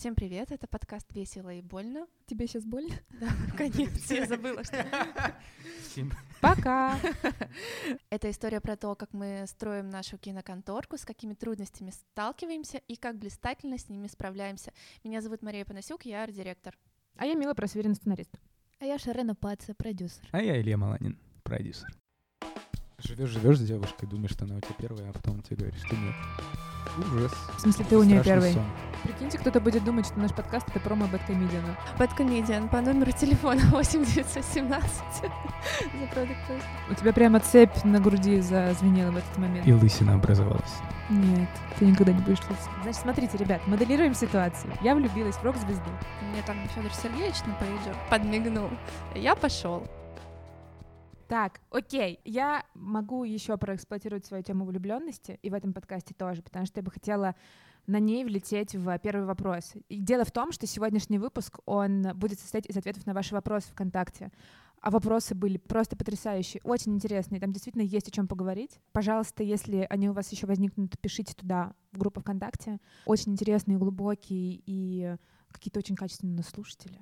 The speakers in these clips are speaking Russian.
Всем привет, это подкаст «Весело и больно». Тебе сейчас больно? Да, конец, я забыла, что... Всем Пока! Это история про то, как мы строим нашу киноконторку, с какими трудностями сталкиваемся и как блистательно с ними справляемся. Меня зовут Мария Панасюк, я арт-директор. А я Мила Просверин, сценарист. А я Шарена Паца, продюсер. А я Илья Маланин, продюсер. Живешь, живешь с девушкой, думаешь, что она у тебя первая, а потом тебе говорит, что нет. Ужас. В смысле, ты у нее первый? сон. Прикиньте, кто-то будет думать, что наш подкаст — это промо Бэткомедиана. Бэткомедиан по номеру телефона 8917 за продукт У тебя прямо цепь на груди зазвенела в этот момент. И лысина образовалась. Нет, ты никогда не будешь лысым. Значит, смотрите, ребят, моделируем ситуацию. Я влюбилась в рок-звезду. Мне там Федор Сергеевич на пейджер подмигнул. Я пошел. Так, окей, я могу еще проэксплуатировать свою тему влюбленности, и в этом подкасте тоже, потому что я бы хотела на ней влететь в первый вопрос. И дело в том, что сегодняшний выпуск, он будет состоять из ответов на ваши вопросы ВКонтакте. А вопросы были просто потрясающие, очень интересные, там действительно есть о чем поговорить. Пожалуйста, если они у вас еще возникнут, пишите туда, в группу ВКонтакте. Очень интересные, глубокие и какие-то очень качественные слушатели.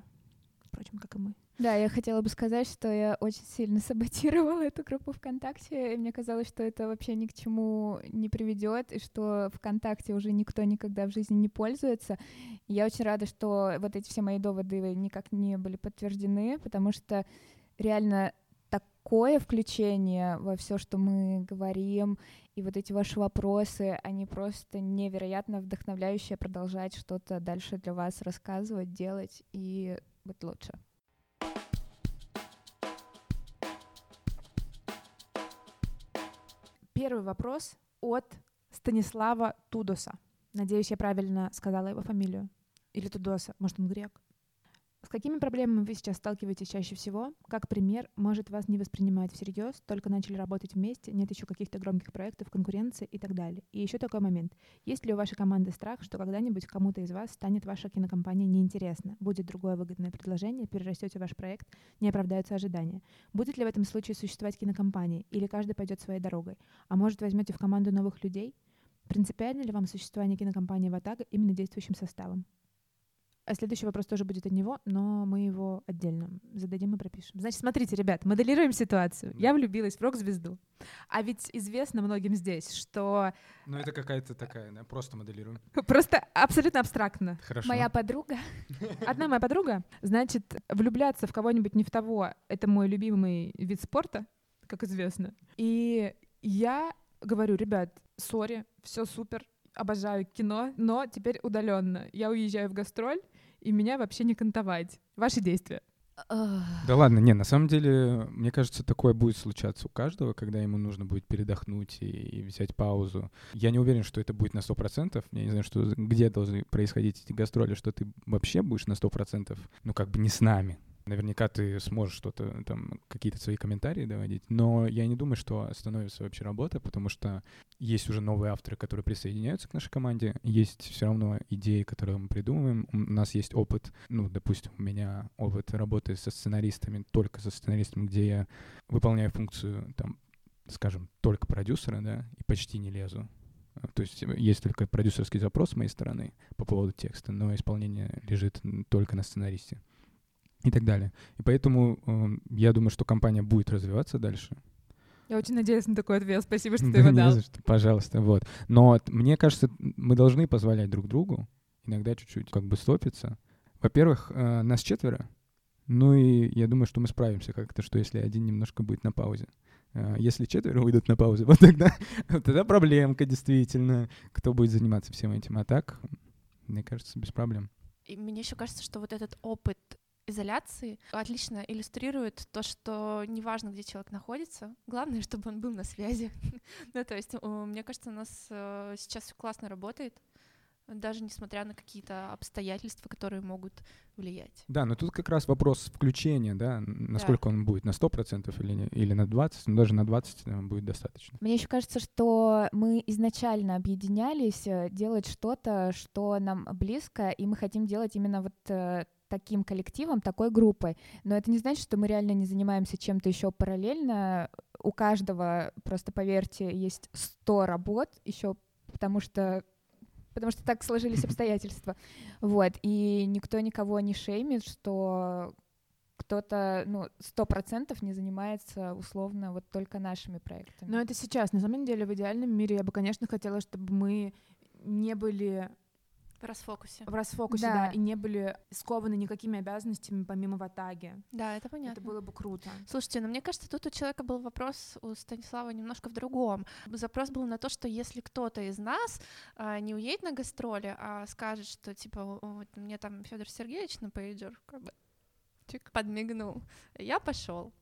Впрочем, как и мы. Да, я хотела бы сказать, что я очень сильно саботировала эту группу ВКонтакте, и мне казалось, что это вообще ни к чему не приведет, и что ВКонтакте уже никто никогда в жизни не пользуется. И я очень рада, что вот эти все мои доводы никак не были подтверждены, потому что реально такое включение во все, что мы говорим, и вот эти ваши вопросы, они просто невероятно вдохновляющие продолжать что-то дальше для вас рассказывать, делать и быть лучше. Первый вопрос от Станислава Тудоса. Надеюсь, я правильно сказала его фамилию. Или Тудоса, может, он грек. С какими проблемами вы сейчас сталкиваетесь чаще всего? Как пример, может вас не воспринимать всерьез, только начали работать вместе, нет еще каких-то громких проектов, конкуренции и так далее. И еще такой момент. Есть ли у вашей команды страх, что когда-нибудь кому-то из вас станет ваша кинокомпания неинтересна, будет другое выгодное предложение, перерастете ваш проект, не оправдаются ожидания? Будет ли в этом случае существовать кинокомпания, или каждый пойдет своей дорогой? А может, возьмете в команду новых людей? Принципиально ли вам существование кинокомпании «Ватага» именно действующим составом? А следующий вопрос тоже будет от него, но мы его отдельно зададим и пропишем. Значит, смотрите, ребят, моделируем ситуацию. Я влюбилась в рок-звезду. А ведь известно многим здесь, что Ну, это какая-то такая, да, просто моделирую. просто абсолютно абстрактно. Хорошо. Моя подруга. Одна моя подруга, значит, влюбляться в кого-нибудь не в того, это мой любимый вид спорта, как известно. И я говорю, ребят, сори, все супер, обожаю кино, но теперь удаленно. Я уезжаю в гастроль, и меня вообще не кантовать. Ваши действия. Да ладно, не, на самом деле, мне кажется, такое будет случаться у каждого, когда ему нужно будет передохнуть и, и взять паузу. Я не уверен, что это будет на 100%. Я не знаю, что, где должны происходить эти гастроли, что ты вообще будешь на 100%, ну, как бы не с нами. Наверняка ты сможешь что-то там, какие-то свои комментарии доводить, но я не думаю, что остановится вообще работа, потому что есть уже новые авторы, которые присоединяются к нашей команде, есть все равно идеи, которые мы придумываем, у нас есть опыт, ну, допустим, у меня опыт работы со сценаристами, только со сценаристами, где я выполняю функцию, там, скажем, только продюсера, да, и почти не лезу. То есть есть только продюсерский запрос с моей стороны по поводу текста, но исполнение лежит только на сценаристе и так далее. И поэтому э, я думаю, что компания будет развиваться дальше. Я очень надеюсь на такой ответ. Спасибо, что ты его дал. за что, пожалуйста, вот. Но мне кажется, мы должны позволять друг другу иногда чуть-чуть как бы стопиться. Во-первых, э, нас четверо, ну и я думаю, что мы справимся как-то, что если один немножко будет на паузе. Э, Если четверо уйдут на паузу, вот тогда, вот тогда проблемка действительно, кто будет заниматься всем этим. А так, мне кажется, без проблем. И мне еще кажется, что вот этот опыт изоляции отлично иллюстрирует то, что неважно, где человек находится, главное, чтобы он был на связи. ну, то есть, мне кажется, у нас э, сейчас все классно работает, даже несмотря на какие-то обстоятельства, которые могут влиять. Да, но тут как раз вопрос включения, да, насколько он будет, на 100% или, не- или на 20%, но даже на 20% э, будет достаточно. Мне еще кажется, что мы изначально объединялись э, делать что-то, что нам близко, и мы хотим делать именно вот э, таким коллективом, такой группой. Но это не значит, что мы реально не занимаемся чем-то еще параллельно. У каждого, просто поверьте, есть 100 работ еще, потому что потому что так сложились обстоятельства. Вот, и никто никого не шеймит, что кто-то, ну, сто процентов не занимается условно вот только нашими проектами. Но это сейчас. На самом деле, в идеальном мире я бы, конечно, хотела, чтобы мы не были В расфокусе. в расфокусе, Да. да. и не были скованы никакими обязанностями помимо ватаги. Да, это понятно. Это было бы круто. Слушайте, ну мне кажется, тут у человека был вопрос у Станислава немножко в другом. Запрос был на то, что если кто-то из нас а, не уедет на гастроли, а скажет, что типа «О, вот мне там Федор Сергеевич на пейджер как бы чик, подмигнул, я пошел.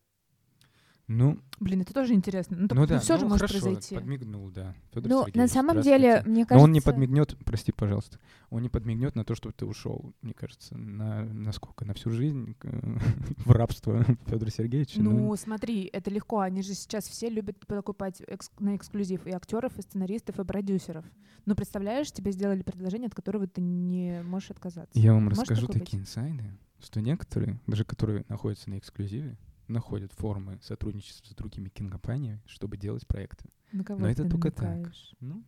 Ну, Блин, это тоже интересно. Ну, так, ну да, все ну, же может хорошо, произойти. подмигнул, да. Фёдор Ну, на Сергеевич, самом деле, мне Но кажется... он не подмигнет, прости, пожалуйста, он не подмигнет на то, чтобы ты ушел, мне кажется, на, на сколько, на всю жизнь в рабство Федора Сергеевича. Ну, смотри, это легко. Они же сейчас все любят покупать экс- на эксклюзив и актеров, и сценаристов, и продюсеров. Но представляешь, тебе сделали предложение, от которого ты не можешь отказаться. я вам Может расскажу такие инсайды, что некоторые, даже которые находятся на эксклюзиве, находят формы сотрудничества с другими кинокомпаниями, чтобы делать проекты. На кого Но это только так. намекаешь? Ну,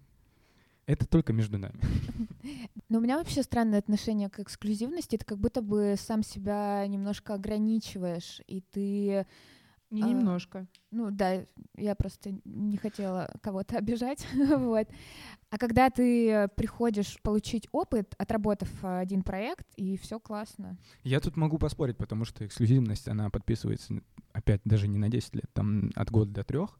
это только между нами. Но у меня вообще странное отношение к эксклюзивности. Ты как будто бы сам себя немножко ограничиваешь, и ты... Не А, немножко. Ну да, я просто не хотела кого-то обижать, вот. А когда ты приходишь получить опыт, отработав э, один проект, и все классно. Я тут могу поспорить, потому что эксклюзивность, она подписывается, опять, даже не на 10 лет, там от года до трех.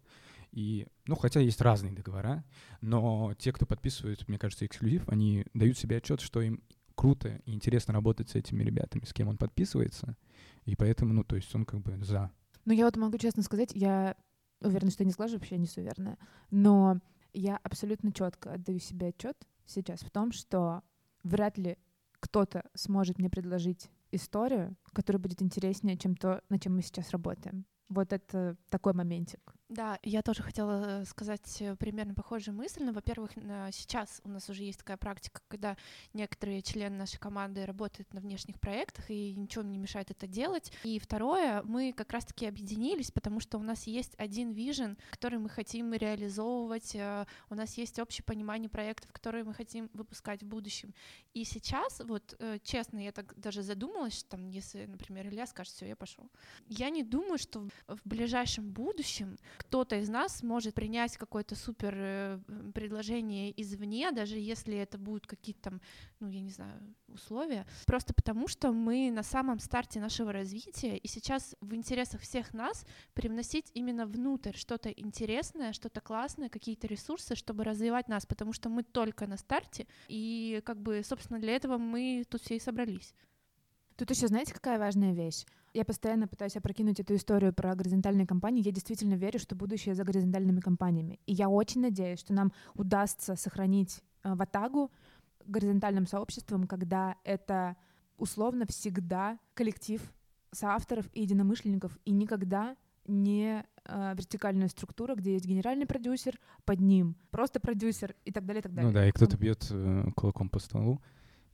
И, ну, хотя есть разные договора, но те, кто подписывают, мне кажется, эксклюзив, они дают себе отчет, что им круто и интересно работать с этими ребятами, с кем он подписывается. И поэтому, ну, то есть он как бы за. Ну, я вот могу честно сказать, я уверена, что не сглажу, вообще не суверенная. Но я абсолютно четко отдаю себе отчет сейчас в том, что вряд ли кто-то сможет мне предложить историю, которая будет интереснее, чем то, над чем мы сейчас работаем. Вот это такой моментик. Да, я тоже хотела э, сказать э, примерно похожую мысль. Но, во-первых, на- сейчас у нас уже есть такая практика, когда некоторые члены нашей команды работают на внешних проектах, и ничего не мешает это делать. И второе, мы как раз-таки объединились, потому что у нас есть один вижен, который мы хотим реализовывать, э, у нас есть общее понимание проектов, которые мы хотим выпускать в будущем. И сейчас, вот честно, я так даже задумалась, что там, если, например, Илья скажет, все, я пошел. Я не думаю, что в ближайшем будущем кто-то из нас может принять какое-то супер э, предложение извне, даже если это будут какие-то там, ну, я не знаю, условия, просто потому что мы на самом старте нашего развития, и сейчас в интересах всех нас привносить именно внутрь что-то интересное, что-то классное, какие-то ресурсы, чтобы развивать нас, потому что мы только на старте, и как бы, собственно, для этого мы тут все и собрались. Тут еще знаете, какая важная вещь? Я постоянно пытаюсь опрокинуть эту историю про горизонтальные компании. Я действительно верю, что будущее за горизонтальными компаниями. И я очень надеюсь, что нам удастся сохранить э, ватагу горизонтальным сообществом, когда это условно всегда коллектив соавторов и единомышленников, и никогда не э, вертикальная структура, где есть генеральный продюсер, под ним просто продюсер и так далее, и так далее. Ну да, и кто-то бьет э, кулаком по столу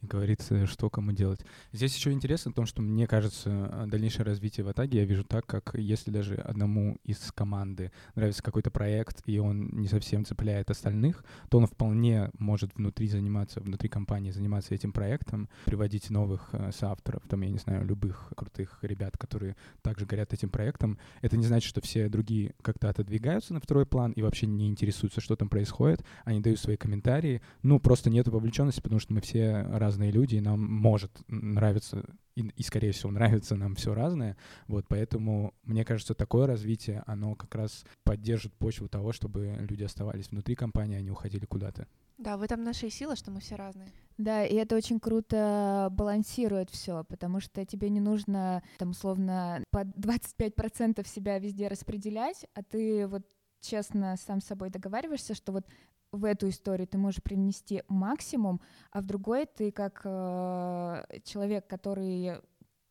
и говорит, что кому делать. Здесь еще интересно в том, что мне кажется, э, дальнейшее развитие в Атаге я вижу так, как если даже одному из команды нравится какой-то проект, и он не совсем цепляет остальных, то он вполне может внутри заниматься, внутри компании заниматься этим проектом, приводить новых э, соавторов, там, я не знаю, любых крутых ребят, которые также горят этим проектом. Это не значит, что все другие как-то отодвигаются на второй план и вообще не интересуются, что там происходит. Они дают свои комментарии. Ну, просто нет вовлеченности, потому что мы все разные люди, и нам может нравиться и, и, скорее всего, нравится нам все разное. Вот, поэтому, мне кажется, такое развитие, оно как раз поддержит почву того, чтобы люди оставались внутри компании, а не уходили куда-то. Да, в этом наша и сила, что мы все разные. Да, и это очень круто балансирует все, потому что тебе не нужно, там, условно, по 25% себя везде распределять, а ты вот честно сам с собой договариваешься, что вот в эту историю ты можешь привнести максимум, а в другой ты как э, человек, который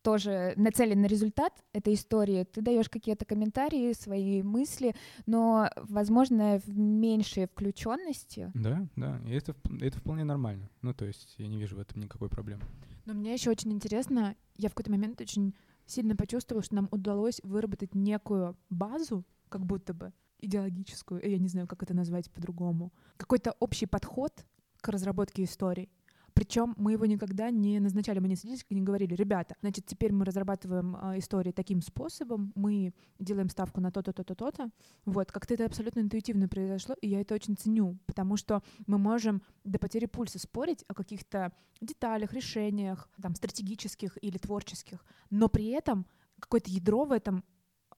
тоже нацелен на результат этой истории, ты даешь какие-то комментарии, свои мысли, но, возможно, в меньшей включенности. Да, да, и это, это вполне нормально. Ну, то есть я не вижу в этом никакой проблемы. Но мне еще очень интересно, я в какой-то момент очень сильно почувствовала, что нам удалось выработать некую базу, как будто бы идеологическую, я не знаю, как это назвать по-другому, какой-то общий подход к разработке историй. Причем мы его никогда не назначали, мы не садились и не говорили, ребята, значит, теперь мы разрабатываем э, истории таким способом, мы делаем ставку на то-то, то-то, то-то. Вот, как-то это абсолютно интуитивно произошло, и я это очень ценю, потому что мы можем до потери пульса спорить о каких-то деталях, решениях, там, стратегических или творческих, но при этом какое-то ядро в этом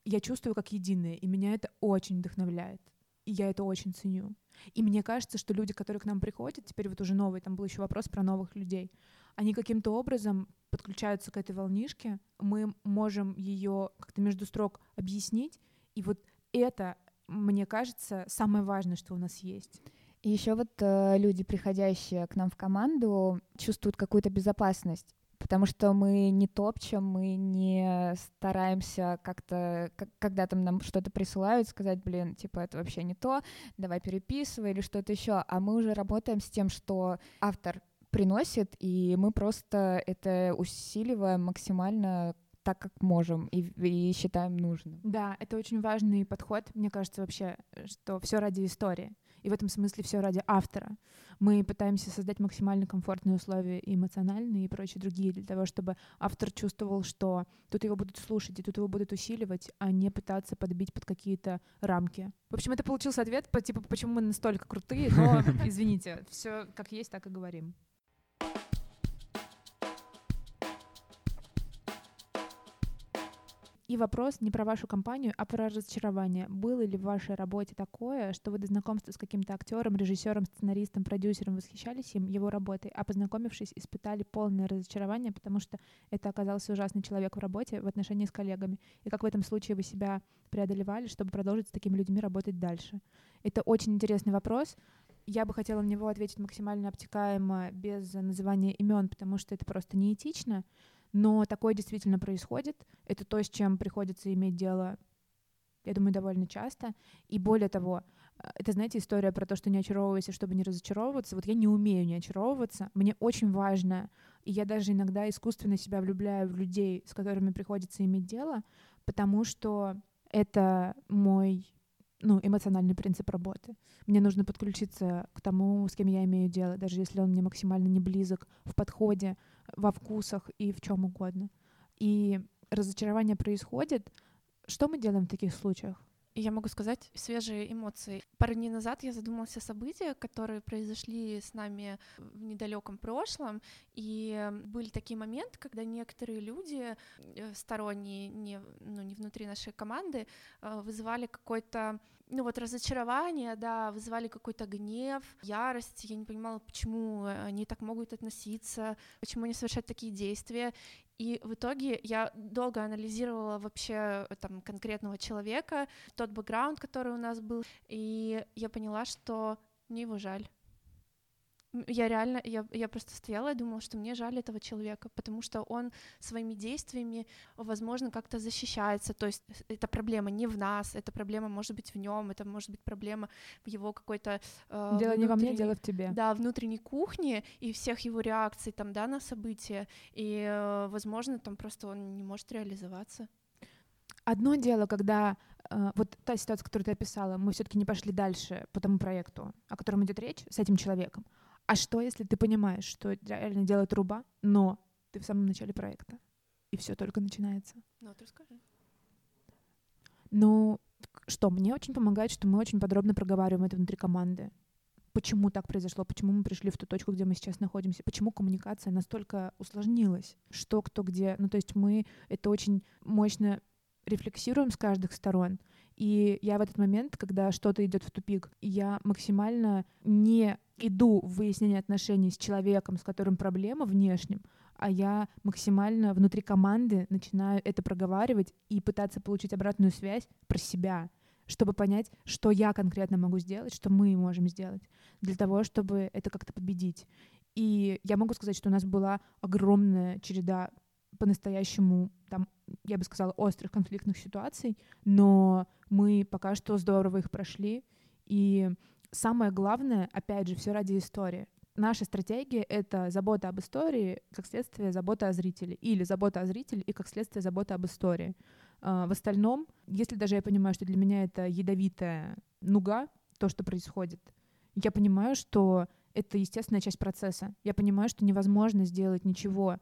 я чувствую как единое, и меня это очень вдохновляет. И я это очень ценю. И мне кажется, что люди, которые к нам приходят, теперь вот уже новый, там был еще вопрос про новых людей, они каким-то образом подключаются к этой волнишке, мы можем ее как-то между строк объяснить, и вот это, мне кажется, самое важное, что у нас есть. И еще вот э, люди, приходящие к нам в команду, чувствуют какую-то безопасность потому что мы не топчем, мы не стараемся как-то, как, когда там нам что-то присылают, сказать, блин, типа, это вообще не то, давай переписывай или что-то еще, а мы уже работаем с тем, что автор приносит, и мы просто это усиливаем максимально так, как можем и, и считаем нужным. Да, это очень важный подход, мне кажется, вообще, что все ради истории. И в этом смысле все ради автора. Мы пытаемся создать максимально комфортные условия и эмоциональные, и прочие другие, для того, чтобы автор чувствовал, что тут его будут слушать, и тут его будут усиливать, а не пытаться подбить под какие-то рамки. В общем, это получился ответ по типу, почему мы настолько крутые, но, извините, все как есть, так и говорим. И вопрос не про вашу компанию, а про разочарование. Было ли в вашей работе такое, что вы до знакомства с каким-то актером, режиссером, сценаристом, продюсером восхищались им, его работой, а познакомившись, испытали полное разочарование, потому что это оказался ужасный человек в работе в отношении с коллегами? И как в этом случае вы себя преодолевали, чтобы продолжить с такими людьми работать дальше? Это очень интересный вопрос. Я бы хотела на него ответить максимально обтекаемо, без называния имен, потому что это просто неэтично. Но такое действительно происходит. Это то, с чем приходится иметь дело, я думаю, довольно часто. И более того, э, это, знаете, история про то, что не очаровывайся, чтобы не разочаровываться. Вот я не умею не очаровываться. Мне очень важно, и я даже иногда искусственно себя влюбляю в людей, с которыми приходится иметь дело, потому что это мой ну, эмоциональный принцип работы. Мне нужно подключиться к тому, с кем я имею дело, даже если он мне максимально не близок в подходе, во вкусах и в чем угодно. И разочарование происходит. Что мы делаем в таких случаях? я могу сказать свежие эмоции. Пару дней назад я задумалась о событиях, которые произошли с нами в недалеком прошлом, и были такие моменты, когда некоторые люди, э, сторонние, не, ну, не внутри нашей команды, э, вызывали какой-то ну вот разочарование, да, вызывали какой-то гнев, ярость. Я не понимала, почему они так могут относиться, почему они совершают такие действия. И в итоге я долго анализировала вообще э, там конкретного человека, тот бэкграунд, который у нас был, и я поняла, что мне его жаль. Я реально, я, я просто стояла и думала, что мне жаль этого человека, потому что он своими действиями, возможно, как-то защищается. То есть эта проблема не в нас, эта проблема может быть в нем, это может быть проблема в его какой-то... Э, дело не во мне, дело в тебе. Да, внутренней кухне и всех его реакций там, да, на события. И, э, возможно, там просто он не может реализоваться. Одно дело, когда э, вот та ситуация, которую ты описала, мы все-таки не пошли дальше по тому проекту, о котором идет речь, с этим человеком. А что, если ты понимаешь, что реально делает труба, но ты в самом начале проекта, и все только начинается? Ну, вот расскажи. Ну, что, мне очень помогает, что мы очень подробно проговариваем это внутри команды. Почему так произошло, почему мы пришли в ту точку, где мы сейчас находимся, почему коммуникация настолько усложнилась, что, кто, где. Ну, то есть мы это очень мощно рефлексируем с каждых сторон. И я в этот момент, когда что-то идет в тупик, я максимально не иду в выяснение отношений с человеком, с которым проблема внешним, а я максимально внутри команды начинаю это проговаривать и пытаться получить обратную связь про себя, чтобы понять, что я конкретно могу сделать, что мы можем сделать для того, чтобы это как-то победить. И я могу сказать, что у нас была огромная череда по-настоящему, там, я бы сказала, острых конфликтных ситуаций, но мы пока что здорово их прошли, и самое главное, опять же, все ради истории. Наша стратегия — это забота об истории, как следствие забота о зрителе, или забота о зрителе и как следствие забота об истории. А, в остальном, если даже я понимаю, что для меня это ядовитая нуга, то, что происходит, я понимаю, что это естественная часть процесса. Я понимаю, что невозможно сделать ничего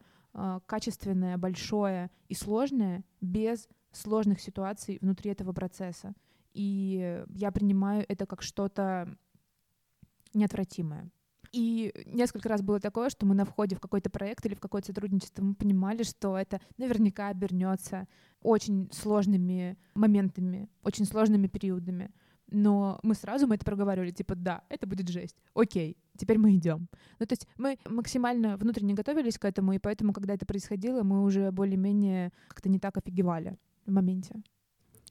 качественное, большое и сложное без сложных ситуаций внутри этого процесса. И я принимаю это как что-то неотвратимое. И несколько раз было такое, что мы на входе в какой-то проект или в какое-то сотрудничество мы понимали, что это наверняка обернется очень сложными моментами, очень сложными периодами. Но мы сразу мы это проговаривали, типа, да, это будет жесть. Окей, теперь мы идем. Ну, то есть мы максимально внутренне готовились к этому, и поэтому, когда это происходило, мы уже более-менее как-то не так офигевали в моменте.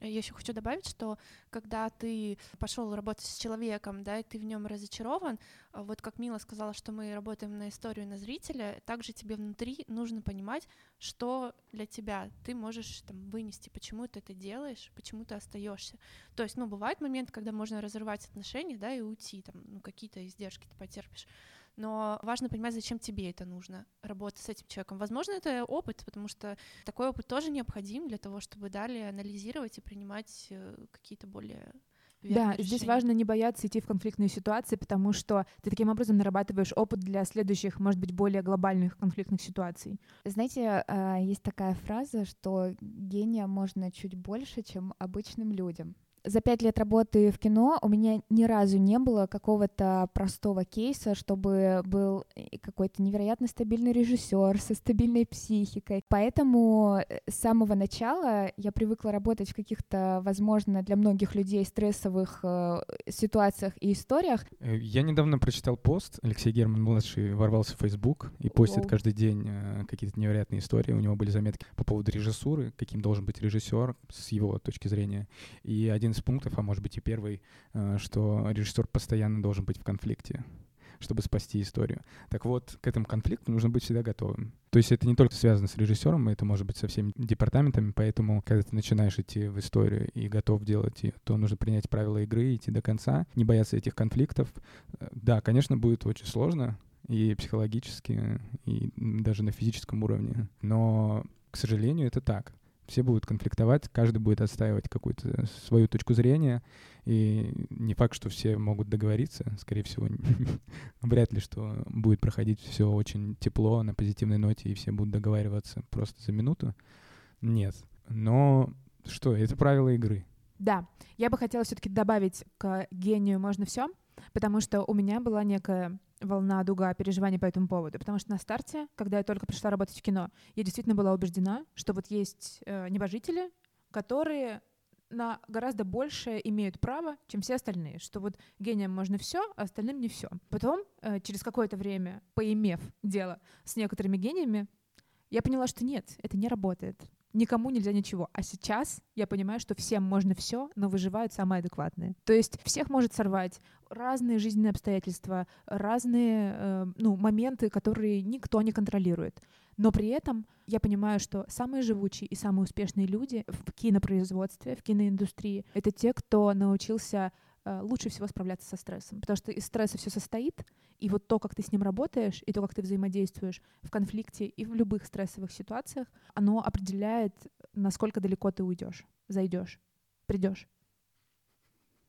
Я еще хочу добавить, что когда ты пошел работать с человеком, да, и ты в нем разочарован, а вот как Мила сказала, что мы работаем на историю, на зрителя, также тебе внутри нужно понимать, что для тебя ты можешь там вынести, почему ты это делаешь, почему ты остаешься. То есть, ну, бывает момент, когда можно разорвать отношения, да, и уйти, там, ну, какие-то издержки ты потерпишь но важно понимать, зачем тебе это нужно, работать с этим человеком. Возможно, это опыт, потому что такой опыт тоже необходим для того, чтобы далее анализировать и принимать э, какие-то более да, решения. здесь важно не бояться идти в конфликтные ситуации, потому что ты таким образом нарабатываешь опыт для следующих, может быть, более глобальных конфликтных ситуаций. Знаете, а, есть такая фраза, что гения можно чуть больше, чем обычным людям за пять лет работы в кино у меня ни разу не было какого-то простого кейса, чтобы был э, какой-то невероятно стабильный режиссер со стабильной психикой. Поэтому э, с самого начала я привыкла работать в каких-то, возможно, для многих людей стрессовых э, ситуациях и историях. Э, я недавно прочитал пост. Алексей Герман-младший ворвался в Facebook и постит Воу. каждый день э, какие-то невероятные истории. У него были заметки по поводу режиссуры, каким должен быть режиссер с его точки зрения. И один из пунктов, а может быть и первый, э, что режиссер постоянно должен быть в конфликте чтобы спасти историю. Так вот, к этому конфликту нужно быть всегда готовым. То есть это не только связано с режиссером, это может быть со всеми департаментами, поэтому, когда ты начинаешь идти в историю и готов делать ее, то нужно принять правила игры, идти до конца, не бояться этих конфликтов. Э, Да, конечно, будет очень сложно, и психологически, и даже на физическом уровне, но, к сожалению, это так все будут конфликтовать, каждый будет отстаивать какую-то свою точку зрения, и не факт, что все могут договориться, скорее всего, вряд ли, что будет проходить все очень тепло, на позитивной ноте, и все будут договариваться просто за минуту. Нет. Но что, это правила игры. Да, я бы хотела все-таки добавить к гению можно все, потому что у меня была некая волна, дуга переживаний по этому поводу. Потому что на старте, когда я только пришла работать в кино, я действительно была убеждена, что вот есть э, небожители, которые на гораздо больше имеют право, чем все остальные, что вот гениям можно все, а остальным не все. Потом, э, через какое-то время, поимев дело с некоторыми гениями, я поняла, что нет, это не работает. Никому нельзя ничего. А сейчас я понимаю, что всем можно все, но выживают самые адекватные. То есть всех может сорвать разные жизненные обстоятельства, разные э, ну, моменты, которые никто не контролирует. Но при этом я понимаю, что самые живучие и самые успешные люди в кинопроизводстве, в киноиндустрии — это те, кто научился лучше всего справляться со стрессом. Потому что из стресса все состоит, и вот то, как ты с ним работаешь, и то, как ты взаимодействуешь в конфликте и в любых стрессовых ситуациях, оно определяет, насколько далеко ты уйдешь, зайдешь, придешь.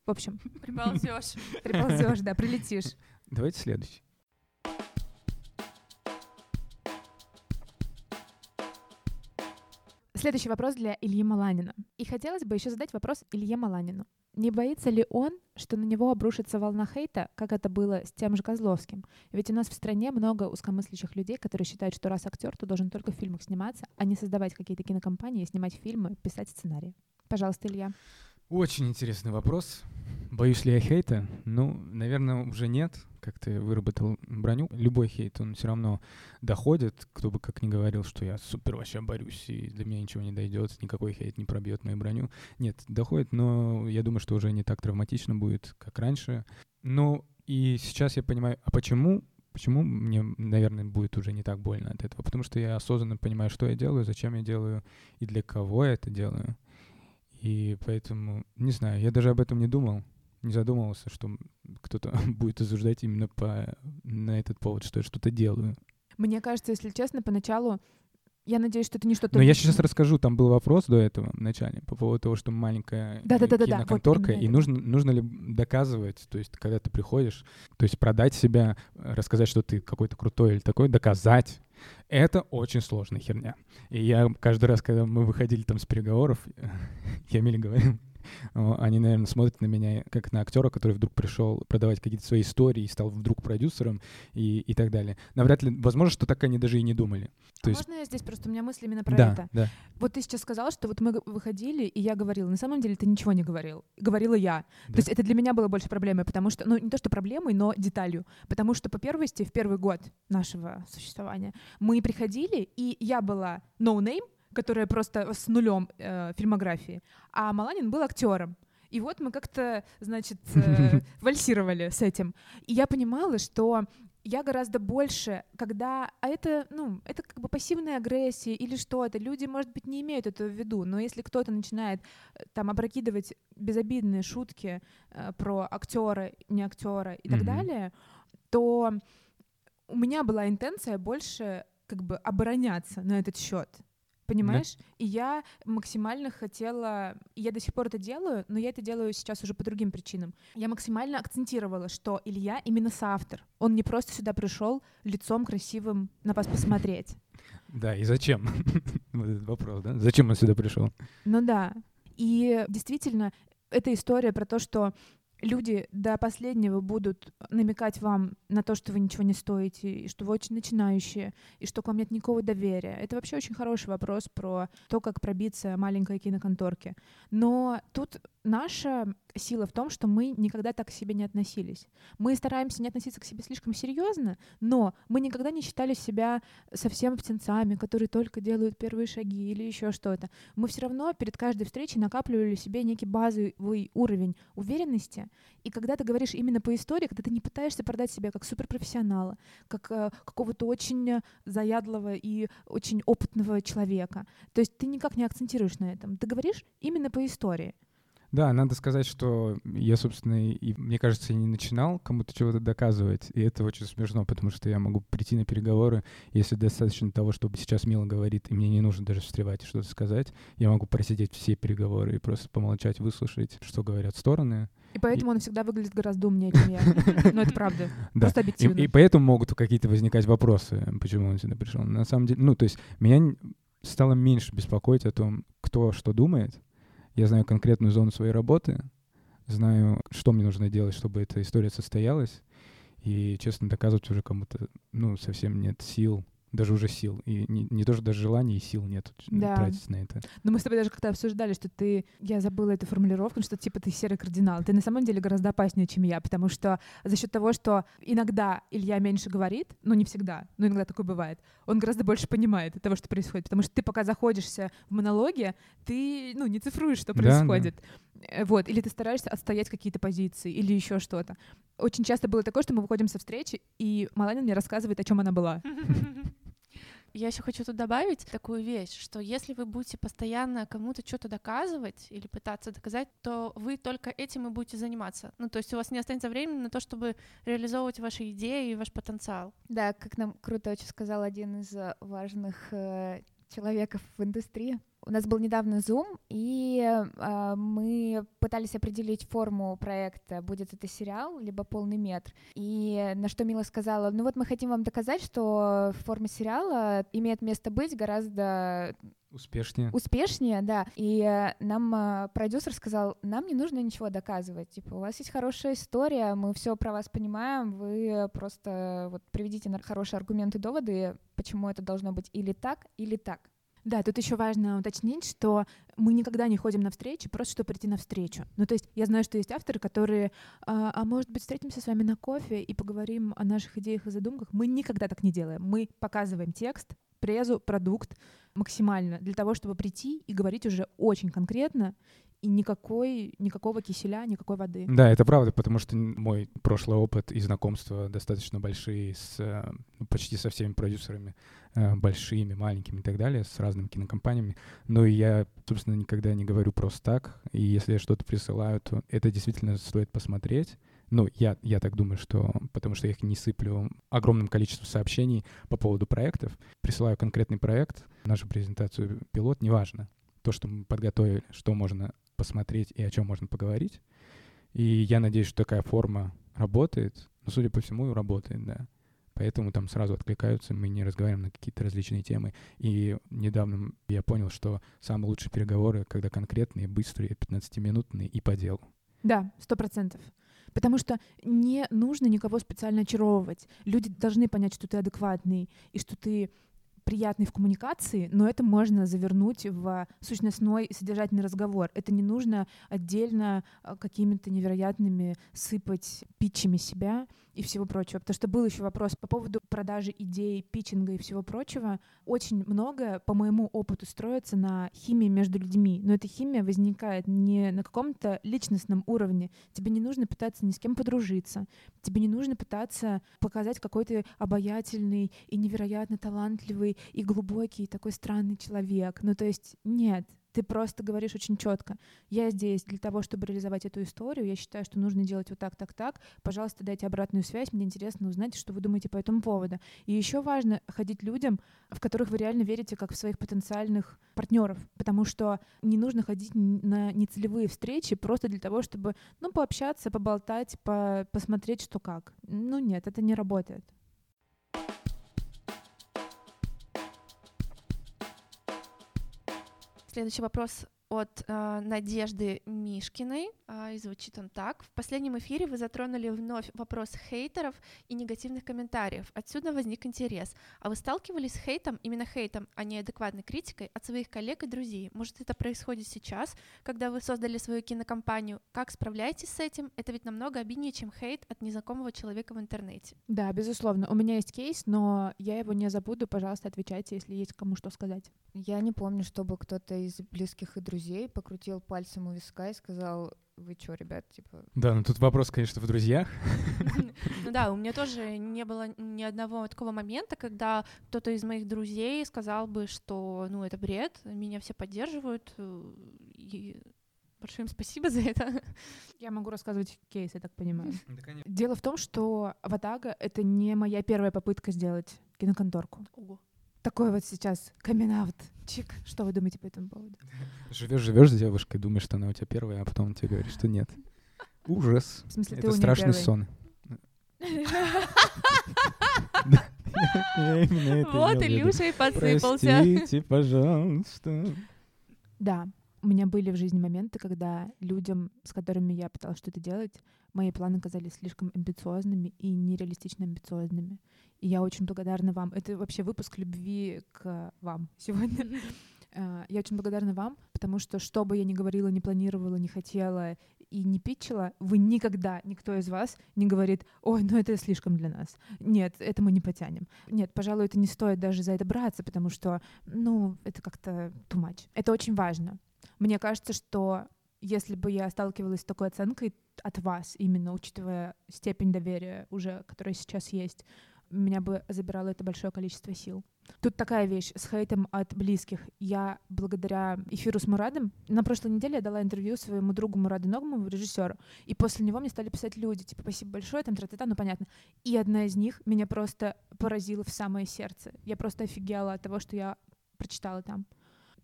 В общем, Приползешь. приползешь, да, прилетишь. Давайте следующий. Следующий вопрос для Ильи Маланина. И хотелось бы еще задать вопрос Илье Маланину. Не боится ли он, что на него обрушится волна хейта, как это было с тем же Козловским? Ведь у нас в стране много узкомыслящих людей, которые считают, что раз актер, то должен только в фильмах сниматься, а не создавать какие-то кинокомпании, снимать фильмы, писать сценарии. Пожалуйста, Илья. Очень интересный вопрос. Боюсь ли я хейта? Ну, наверное, уже нет. Как ты выработал броню. Любой хейт, он все равно доходит. Кто бы как ни говорил, что я супер вообще борюсь, и для меня ничего не дойдет, никакой хейт не пробьет мою броню. Нет, доходит, но я думаю, что уже не так травматично будет, как раньше. Ну, и сейчас я понимаю, а почему Почему мне, наверное, будет уже не так больно от этого? Потому что я осознанно понимаю, что я делаю, зачем я делаю и для кого я это делаю. И поэтому, не знаю, я даже об этом не думал, не задумывался, что кто-то будет осуждать именно по, на этот повод, что я что-то делаю. Мне кажется, если честно, поначалу Я надеюсь, что это не что-то... Но я сейчас расскажу, там был вопрос до этого в начале по поводу того, что маленькая Да-да-да-да-да, вот киноконторка, именно и это. нужно, нужно ли доказывать, то есть когда ты приходишь, то есть продать себя, э, рассказать, что ты какой-то крутой или такой, доказать. Это очень сложная херня. И я каждый раз, когда мы выходили там с переговоров, я Миле говорил, они, наверное, смотрят на меня как на актера, который вдруг пришел продавать какие-то свои истории и стал вдруг продюсером и, и так далее. Навряд ли, возможно, что так они даже и не думали. А То есть, Можно я здесь просто, у меня мысли именно про да, это? да. Вот ты сейчас сказал, что вот мы выходили, и я говорила. На самом деле ты ничего не говорил. Говорила я. Да. То есть это для меня было больше проблемой, потому что, ну, не то что проблемой, но деталью. Потому что, по первости, в первый год нашего существования мы приходили, и я была no name, которая просто с нулем э, фильмографии, а Маланин был актером. И вот мы как-то, значит, э, вальсировали с этим. И я понимала, что я гораздо больше, когда... А это, ну, это как бы пассивная агрессия или что-то. Люди, может быть, не имеют этого в виду, но если кто-то начинает э, там опрокидывать безобидные шутки э, про актера, не актера и так Мгм. далее, то у меня была интенция больше как бы обороняться на этот счет. Понимаешь? И я максимально хотела, я до сих пор это делаю, но я это делаю сейчас уже по другим причинам. Я максимально акцентировала, что Илья именно соавтор. Он не просто сюда пришел лицом красивым на вас посмотреть. Да, и зачем? Вот этот вопрос, да? Зачем он сюда пришел? Ну да. И действительно, эта история про то, что люди до последнего будут намекать вам на то, что вы ничего не стоите, и что вы очень начинающие, и что к вам нет никакого доверия. Это вообще очень хороший вопрос про то, как пробиться маленькой киноконторке. Но тут наша сила в том, что мы никогда так к себе не относились. Мы стараемся не относиться к себе слишком серьезно, но мы никогда не считали себя совсем птенцами, которые только делают первые шаги или еще что-то. Мы все равно перед каждой встречей накапливали себе некий базовый уровень уверенности. И когда ты говоришь именно по истории, когда ты не пытаешься продать себя как суперпрофессионала, как э, какого-то очень заядлого и очень опытного человека, то есть ты никак не акцентируешь на этом. Ты говоришь именно по истории. Да, надо сказать, что я, собственно, и, мне кажется, и не начинал кому-то чего-то доказывать, и это очень смешно, потому что я могу прийти на переговоры, если достаточно того, чтобы сейчас Мила говорит, и мне не нужно даже встревать и что-то сказать, я могу просидеть все переговоры и просто помолчать, выслушать, что говорят стороны. И поэтому он всегда выглядит гораздо умнее, чем я. Но это правда. Да. Просто И, объективно. и поэтому могут какие-то возникать вопросы, почему он сюда пришел. На самом деле, ну, то есть меня стало меньше беспокоить о том, кто что думает. Я знаю конкретную зону своей работы, знаю, что мне нужно делать, чтобы эта история состоялась. И, честно, доказывать уже кому-то, ну, совсем нет сил, даже уже сил. И не, не то, что даже желания и сил нет Да. тратить на это. Но мы с тобой даже как-то обсуждали, что ты... Я забыла эту формулировку, что типа ты серый кардинал. Ты на самом деле гораздо опаснее, чем я, потому что за счет того, что иногда Илья меньше говорит, ну не всегда, но иногда такое бывает, он гораздо больше понимает того, что происходит. Потому что ты пока заходишься в монологе, ты ну, не цифруешь, что Да, происходит. Э, Вот, или ты стараешься отстоять какие-то позиции, или еще что-то. Очень часто было такое, что мы выходим со встречи, и Маланин мне рассказывает, о чем она была. Я еще хочу тут добавить такую вещь, что если вы будете постоянно кому-то что-то доказывать или пытаться доказать, то вы только этим и будете заниматься. Ну, то есть у вас не останется времени на то, чтобы реализовывать ваши идеи и ваш потенциал. Да, как нам круто очень сказал один из э, важных э, человеков в индустрии. У нас был недавно Zoom, и э, мы пытались определить форму проекта, будет это сериал, либо полный метр. И на что Мила сказала, ну вот мы хотим вам доказать, что форма сериала имеет место быть гораздо Успешнее. успешнее, да. И э, нам э, продюсер сказал, нам не нужно ничего доказывать. Типа, у вас есть хорошая история, мы все про вас понимаем, вы просто вот приведите на хорошие аргументы, доводы, почему это должно быть или так, или так. Да, тут еще важно уточнить, что мы никогда не ходим на встречи, просто чтобы прийти на встречу. Ну, то есть я знаю, что есть авторы, которые, а, а может быть, встретимся с вами на кофе и поговорим о наших идеях и задумках. Мы никогда так не делаем. Мы показываем текст, презу, продукт максимально для того, чтобы прийти и говорить уже очень конкретно и никакой, никакого киселя, никакой воды. Да, это правда, потому что мой прошлый опыт и знакомства достаточно большие с э, ну, почти со всеми продюсерами, э, большими, маленькими и так далее, с разными кинокомпаниями. Но я, собственно, никогда не говорю просто так. И если я что-то присылаю, то это действительно стоит посмотреть. Ну, я, я так думаю, что потому что я их не сыплю огромным количеством сообщений по поводу проектов. Присылаю конкретный проект, нашу презентацию пилот, неважно. То, что мы подготовили, что можно посмотреть и о чем можно поговорить. И я надеюсь, что такая форма работает. Но, судя по всему, работает, да. Поэтому там сразу откликаются, мы не разговариваем на какие-то различные темы. И недавно я понял, что самые лучшие переговоры, когда конкретные, быстрые, 15-минутные и по делу. Да, сто процентов. Потому что не нужно никого специально очаровывать. Люди должны понять, что ты адекватный и что ты приятный в коммуникации, но это можно завернуть в сущностной содержательный разговор. Это не нужно отдельно а, какими-то невероятными сыпать питчами себя и всего прочего. Потому что был еще вопрос по поводу продажи идей, питчинга и всего прочего. Очень многое, по моему опыту, строится на химии между людьми. Но эта химия возникает не на каком-то личностном уровне. Тебе не нужно пытаться ни с кем подружиться. Тебе не нужно пытаться показать какой то обаятельный и невероятно талантливый и глубокий такой странный человек. Ну то есть нет, ты просто говоришь очень четко. Я здесь для того, чтобы реализовать эту историю. Я считаю, что нужно делать вот так, так, так. Пожалуйста, дайте обратную связь. Мне интересно узнать, что вы думаете по этому поводу. И еще важно ходить людям, в которых вы реально верите, как в своих потенциальных партнеров, потому что не нужно ходить на нецелевые встречи просто для того, чтобы, ну, пообщаться, поболтать, по посмотреть, что как. Ну нет, это не работает. Следующий вопрос от э, Надежды Мишкиной, э, и звучит он так. В последнем эфире вы затронули вновь вопрос хейтеров и негативных комментариев. Отсюда возник интерес. А вы сталкивались с хейтом, именно хейтом, а не адекватной критикой от своих коллег и друзей? Может, это происходит сейчас, когда вы создали свою кинокомпанию? Как справляетесь с этим? Это ведь намного обиднее, чем хейт от незнакомого человека в интернете. Да, безусловно. У меня есть кейс, но я его не забуду. Пожалуйста, отвечайте, если есть кому что сказать. Я не помню, чтобы кто-то из близких и друзей друзей, покрутил пальцем у виска и сказал, вы чё, ребят, типа... Да, ну тут вопрос, конечно, в друзьях. Ну да, у меня тоже не было ни одного такого момента, когда кто-то из моих друзей сказал бы, что, ну, это бред, меня все поддерживают, и большое им спасибо за это. Я могу рассказывать кейс, я так понимаю. Дело в том, что Ватага — это не моя первая попытка сделать киноконторку. Ого такой вот сейчас камин Чик. Что вы думаете по этому поводу? Живешь, живешь с девушкой, думаешь, что она у тебя первая, а потом тебе говорит, что нет. Ужас. В смысле, Это страшный сон. Вот Илюша и посыпался. Простите, пожалуйста. Да, у меня были в жизни моменты, когда людям, с которыми я пыталась что-то делать, мои планы казались слишком амбициозными и нереалистично амбициозными. И я очень благодарна вам. Это вообще выпуск любви к вам сегодня. А, я очень благодарна вам, потому что что бы я ни говорила, не планировала, не хотела и не питчила, вы никогда, никто из вас не говорит, ой, ну это слишком для нас. Нет, это мы не потянем. Нет, пожалуй, это не стоит даже за это браться, потому что, ну, это как-то too much. Это очень важно. Мне кажется, что если бы я сталкивалась с такой оценкой от вас, именно учитывая степень доверия уже, которая сейчас есть, меня бы забирало это большое количество сил. Тут такая вещь с хейтом от близких. Я благодаря эфиру с Мурадом на прошлой неделе я дала интервью своему другу Мураду Ногмову, режиссеру, и после него мне стали писать люди, типа, спасибо большое, там, тра та ну понятно. И одна из них меня просто поразила в самое сердце. Я просто офигела от того, что я прочитала там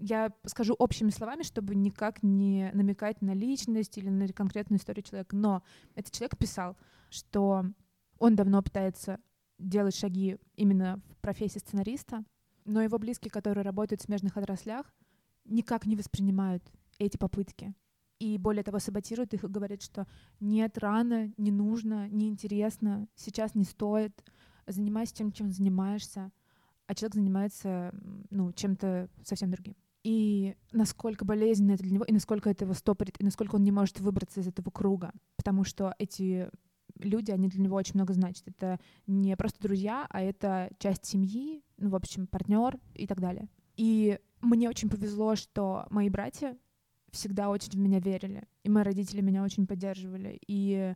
я скажу общими словами, чтобы никак не намекать на личность или на конкретную историю человека. Но этот человек писал, что он давно пытается делать шаги именно в профессии сценариста, но его близкие, которые работают в смежных отраслях, никак не воспринимают эти попытки. И более того, саботируют их и говорят, что нет, рано, не нужно, неинтересно, сейчас не стоит, занимайся тем, чем занимаешься, а человек занимается ну, чем-то совсем другим и насколько болезненно это для него, и насколько это его стопорит, и насколько он не может выбраться из этого круга, потому что эти люди, они для него очень много значат. Это не просто друзья, а это часть семьи, ну, в общем, партнер и так далее. И мне очень повезло, что мои братья всегда очень в меня верили, и мои родители меня очень поддерживали, и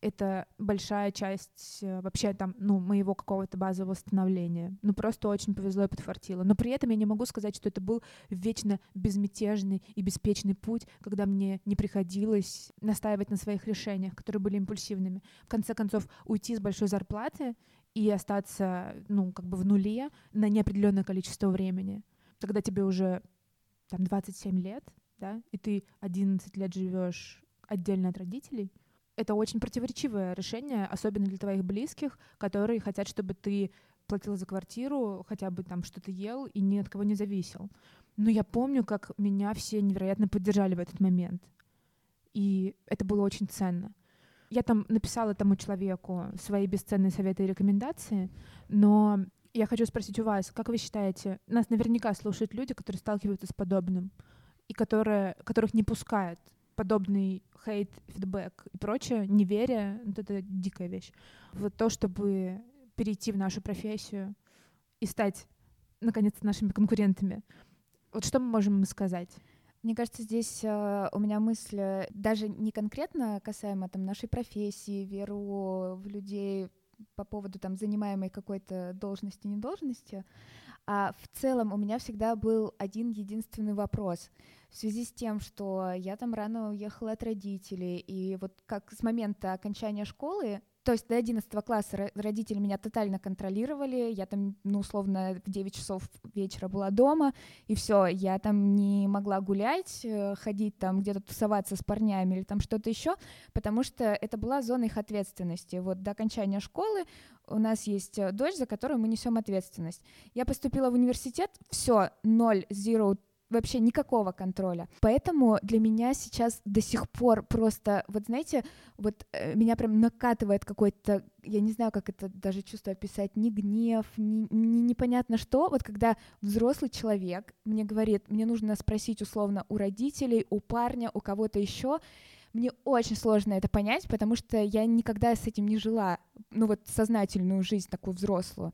это большая часть э, вообще там, ну, моего какого-то базового становления. Ну, просто очень повезло и подфартило. Но при этом я не могу сказать, что это был вечно безмятежный и беспечный путь, когда мне не приходилось настаивать на своих решениях, которые были импульсивными. В конце концов, уйти с большой зарплаты и остаться, ну, как бы в нуле на неопределенное количество времени. когда тебе уже там 27 лет, да, и ты 11 лет живешь отдельно от родителей, это очень противоречивое решение, особенно для твоих близких, которые хотят, чтобы ты платил за квартиру, хотя бы там что-то ел и ни от кого не зависел. Но я помню, как меня все невероятно поддержали в этот момент. И это было очень ценно. Я там написала тому человеку свои бесценные советы и рекомендации, но я хочу спросить у вас, как вы считаете, нас наверняка слушают люди, которые сталкиваются с подобным, и которые, которых не пускает подобный хейт, фидбэк и прочее, неверие, вот это дикая вещь, вот то, чтобы перейти в нашу профессию и стать, наконец-то, нашими конкурентами. Вот что мы можем сказать? Мне кажется, здесь э, у меня мысль э, даже не конкретно касаемо там нашей профессии, веру в людей по поводу там занимаемой какой-то должности, не должности, а в целом у меня всегда был один единственный вопрос в связи с тем, что я там рано уехала от родителей, и вот как с момента окончания школы то есть до 11 класса родители меня тотально контролировали, я там, ну, условно, в 9 часов вечера была дома, и все, я там не могла гулять, э, ходить там где-то тусоваться с парнями или там что-то еще, потому что это была зона их ответственности. Вот до окончания школы у нас есть э, дочь, за которую мы несем ответственность. Я поступила в университет, все, ноль, zero вообще никакого контроля. Поэтому для меня сейчас до сих пор просто, вот знаете, вот э, меня прям накатывает какой-то, я не знаю, как это даже чувство описать, ни гнев, ни, ни непонятно что, вот когда взрослый человек мне говорит, мне нужно спросить условно у родителей, у парня, у кого-то еще, мне очень сложно это понять, потому что я никогда с этим не жила, ну вот сознательную жизнь такую взрослую.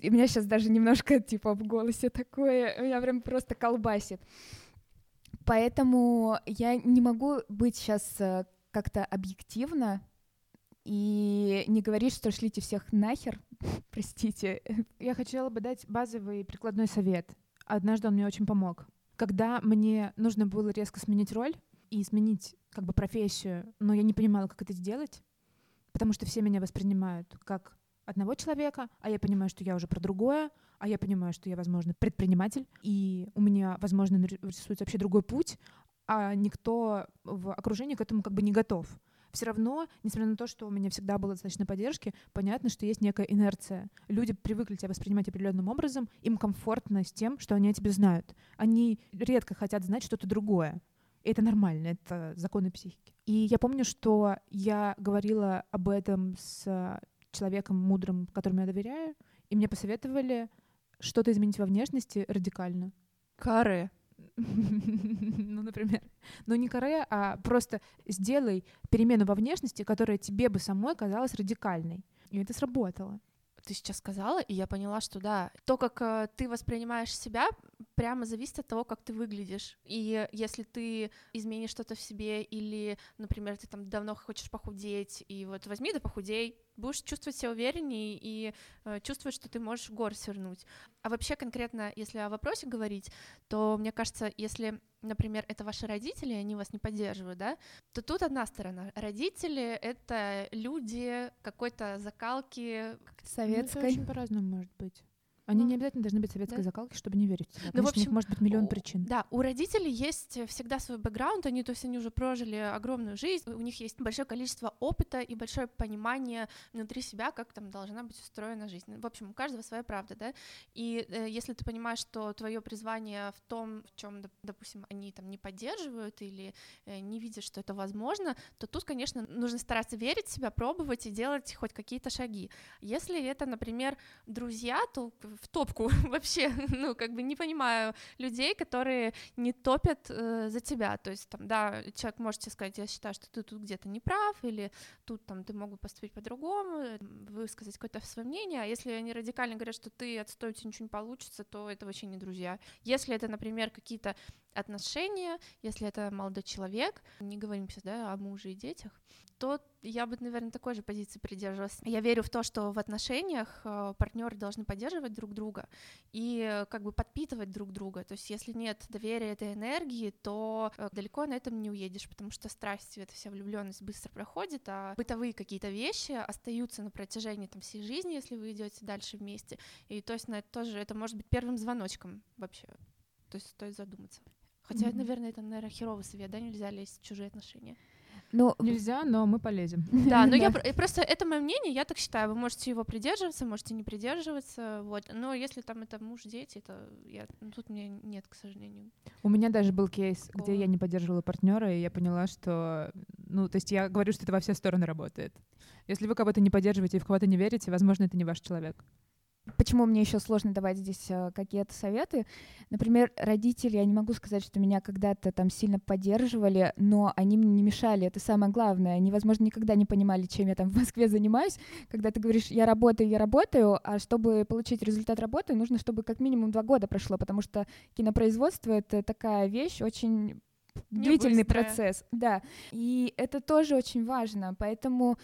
И меня сейчас даже немножко, типа, в голосе такое, меня прям просто колбасит. Поэтому я не могу быть сейчас э, как-то объективно и не говорить, что шлите всех нахер, простите. Я хотела бы дать базовый прикладной совет. Однажды он мне очень помог. Когда мне нужно было резко сменить роль и сменить как бы профессию, но я не понимала, как это сделать, потому что все меня воспринимают как одного человека, а я понимаю, что я уже про другое, а я понимаю, что я, возможно, предприниматель, и у меня, возможно, рисуется вообще другой путь, а никто в окружении к этому как бы не готов. Все равно, несмотря на то, что у меня всегда было достаточно поддержки, понятно, что есть некая инерция. Люди привыкли тебя воспринимать определенным образом, им комфортно с тем, что они о тебе знают. Они редко хотят знать что-то другое. И это нормально, это законы психики. И я помню, что я говорила об этом с человеком мудрым, которому я доверяю, и мне посоветовали что-то изменить во внешности радикально. Каре. Ну, например. Но не каре, а просто сделай перемену во внешности, которая тебе бы самой казалась радикальной. И это сработало ты сейчас сказала, и я поняла, что да, то, как э, ты воспринимаешь себя, прямо зависит от того, как ты выглядишь. И если ты изменишь что-то в себе, или, например, ты там давно хочешь похудеть, и вот возьми да похудей, будешь чувствовать себя увереннее и э, чувствовать, что ты можешь горы свернуть. А вообще конкретно, если о вопросе говорить, то мне кажется, если, например, это ваши родители, и они вас не поддерживают, да, то тут одна сторона. Родители — это люди какой-то закалки. Советской. Ну, это очень по-разному может быть. Они ну, не обязательно должны быть советской да? закалки, чтобы не верить в себя. Ну, в общем, у них может быть миллион причин. Да, у родителей есть всегда свой бэкграунд, они, то есть они уже прожили огромную жизнь, у них есть большое количество опыта и большое понимание внутри себя, как там должна быть устроена жизнь. В общем, у каждого своя правда, да. И э, если ты понимаешь, что твое призвание в том, в чем, допустим, они там не поддерживают или э, не видят, что это возможно, то тут, конечно, нужно стараться верить в себя, пробовать и делать хоть какие-то шаги. Если это, например, друзья, то в топку вообще, ну, как бы не понимаю людей, которые не топят э, за тебя, то есть там, да, человек может тебе сказать, я считаю, что ты тут где-то не прав, или тут там ты мог бы поступить по-другому, высказать какое-то свое мнение, а если они радикально говорят, что ты отстой, у тебя ничего не получится, то это вообще не друзья. Если это, например, какие-то отношения, если это молодой человек, не говорим сейчас, да, о муже и детях, то я бы, наверное, такой же позиции придерживалась. Я верю в то, что в отношениях э, партнеры должны поддерживать друг друга и как бы подпитывать друг друга. То есть, если нет доверия этой энергии, то э, далеко на этом не уедешь, потому что страсть, эта вся влюбленность быстро проходит, а бытовые какие-то вещи остаются на протяжении там всей жизни, если вы идете дальше вместе. И то есть на это тоже это может быть первым звоночком вообще То есть стоит задуматься. Хотя, Мгм. наверное, это, наверное, херовый совет, да, нельзя лезть в чужие отношения. Ну, Нельзя, но мы полезем. Да, но я про- просто это мое мнение, я так считаю. Вы можете его придерживаться, можете не придерживаться, вот. Но если там это муж, дети, то я ну, тут мне нет, к сожалению. У меня даже был кейс, где Такого. я не поддерживала партнера, и я поняла, что, ну, то есть я говорю, что это во все стороны работает. Если вы кого-то не поддерживаете и в кого-то не верите, возможно, это не ваш человек. Почему мне еще сложно давать здесь э, какие-то советы? Например, родители, я не могу сказать, что меня когда-то там сильно поддерживали, но они мне не мешали. Это самое главное. Они, возможно, никогда не понимали, чем я там в Москве занимаюсь. Когда ты говоришь, я работаю, я работаю, а чтобы получить результат работы, нужно, чтобы как минимум два года прошло, потому что кинопроизводство — это такая вещь очень длительный процесс, да, и это тоже очень важно, поэтому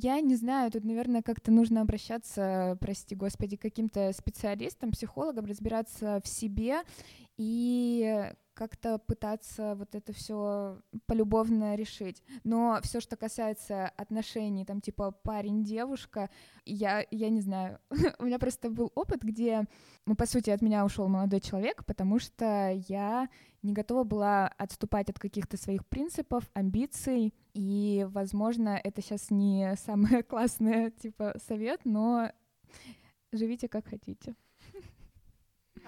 я не знаю, тут, наверное, как-то нужно обращаться, прости господи, к каким-то специалистам, психологам, разбираться в себе и как-то пытаться вот это все полюбовно решить. Но все, что касается отношений, там типа парень-девушка, я, я не знаю. У меня просто был опыт, где, ну, по сути, от меня ушел молодой человек, потому что я не готова была отступать от каких-то своих принципов, амбиций, и, возможно, это сейчас не самый классный, типа, совет, но живите как хотите.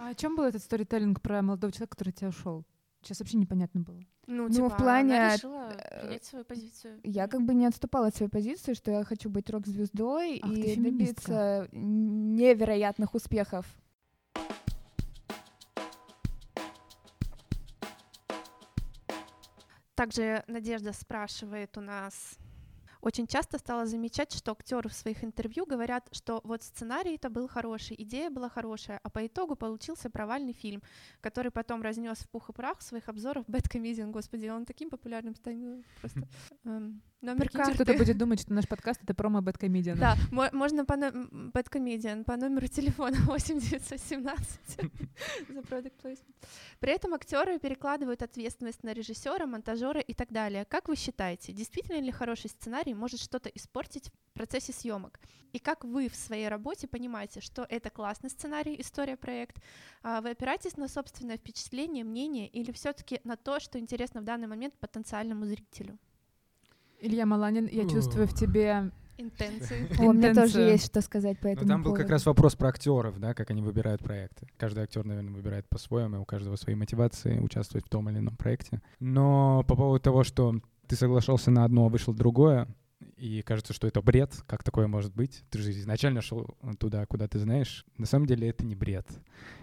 А о чем был этот сторителлинг про молодого человека, который от тебя ушел? Сейчас вообще непонятно было. Ну, Ну, типа, в плане, она решила э, принять свою позицию. Я как бы не отступала от своей позиции, что я хочу быть рок-звездой и добиться невероятных успехов. Также Надежда спрашивает у нас. Очень часто стала замечать, что актеры в своих интервью говорят, что вот сценарий-то был хороший, идея была хорошая, а по итогу получился провальный фильм, который потом разнес в пух и прах своих обзорах Бэткомедиан. Господи, он таким популярным станет просто. Номер Прикиньте, карты. кто-то будет думать, что наш подкаст — это промо Бэткомедиан. Да, мо- можно по Бэткомедиан по номеру телефона 8917 за product placement. При этом актеры перекладывают ответственность на режиссера, монтажера и так далее. Как вы считаете, действительно ли хороший сценарий может что-то испортить в процессе съемок? И как вы в своей работе понимаете, что это классный сценарий, история, проект? А Вы опираетесь на собственное впечатление, мнение или все-таки на то, что интересно в данный момент потенциальному зрителю? Илья Маланин, я чувствую в тебе... Интенции. О, мне тоже есть что сказать по этому там был как раз вопрос про актеров, да, как они выбирают проекты. Каждый актер, наверное, выбирает по-своему, и у каждого свои мотивации участвовать в том или ином проекте. Но по поводу того, что ты соглашался на одно, а вышел другое, и кажется, что это бред, как такое может быть? Ты же изначально шел туда, куда ты знаешь. На самом деле это не бред.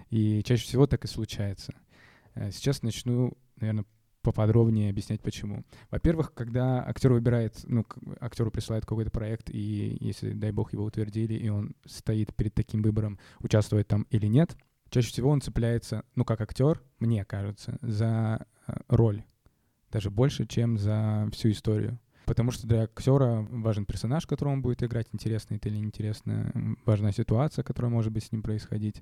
И чаще всего так и случается. Э, Сейчас начну, наверное, поподробнее объяснять, почему. Во-первых, когда актер выбирает, ну, актеру присылают какой-то проект, и если, дай бог, его утвердили, и он стоит перед таким выбором, участвовать там или нет, чаще всего он цепляется, ну, как актер, мне кажется, за э, роль. Даже больше, чем за всю историю. Потому что для актера важен персонаж, которого он будет играть, интересно это или неинтересно, важна ситуация, которая может быть с ним происходить.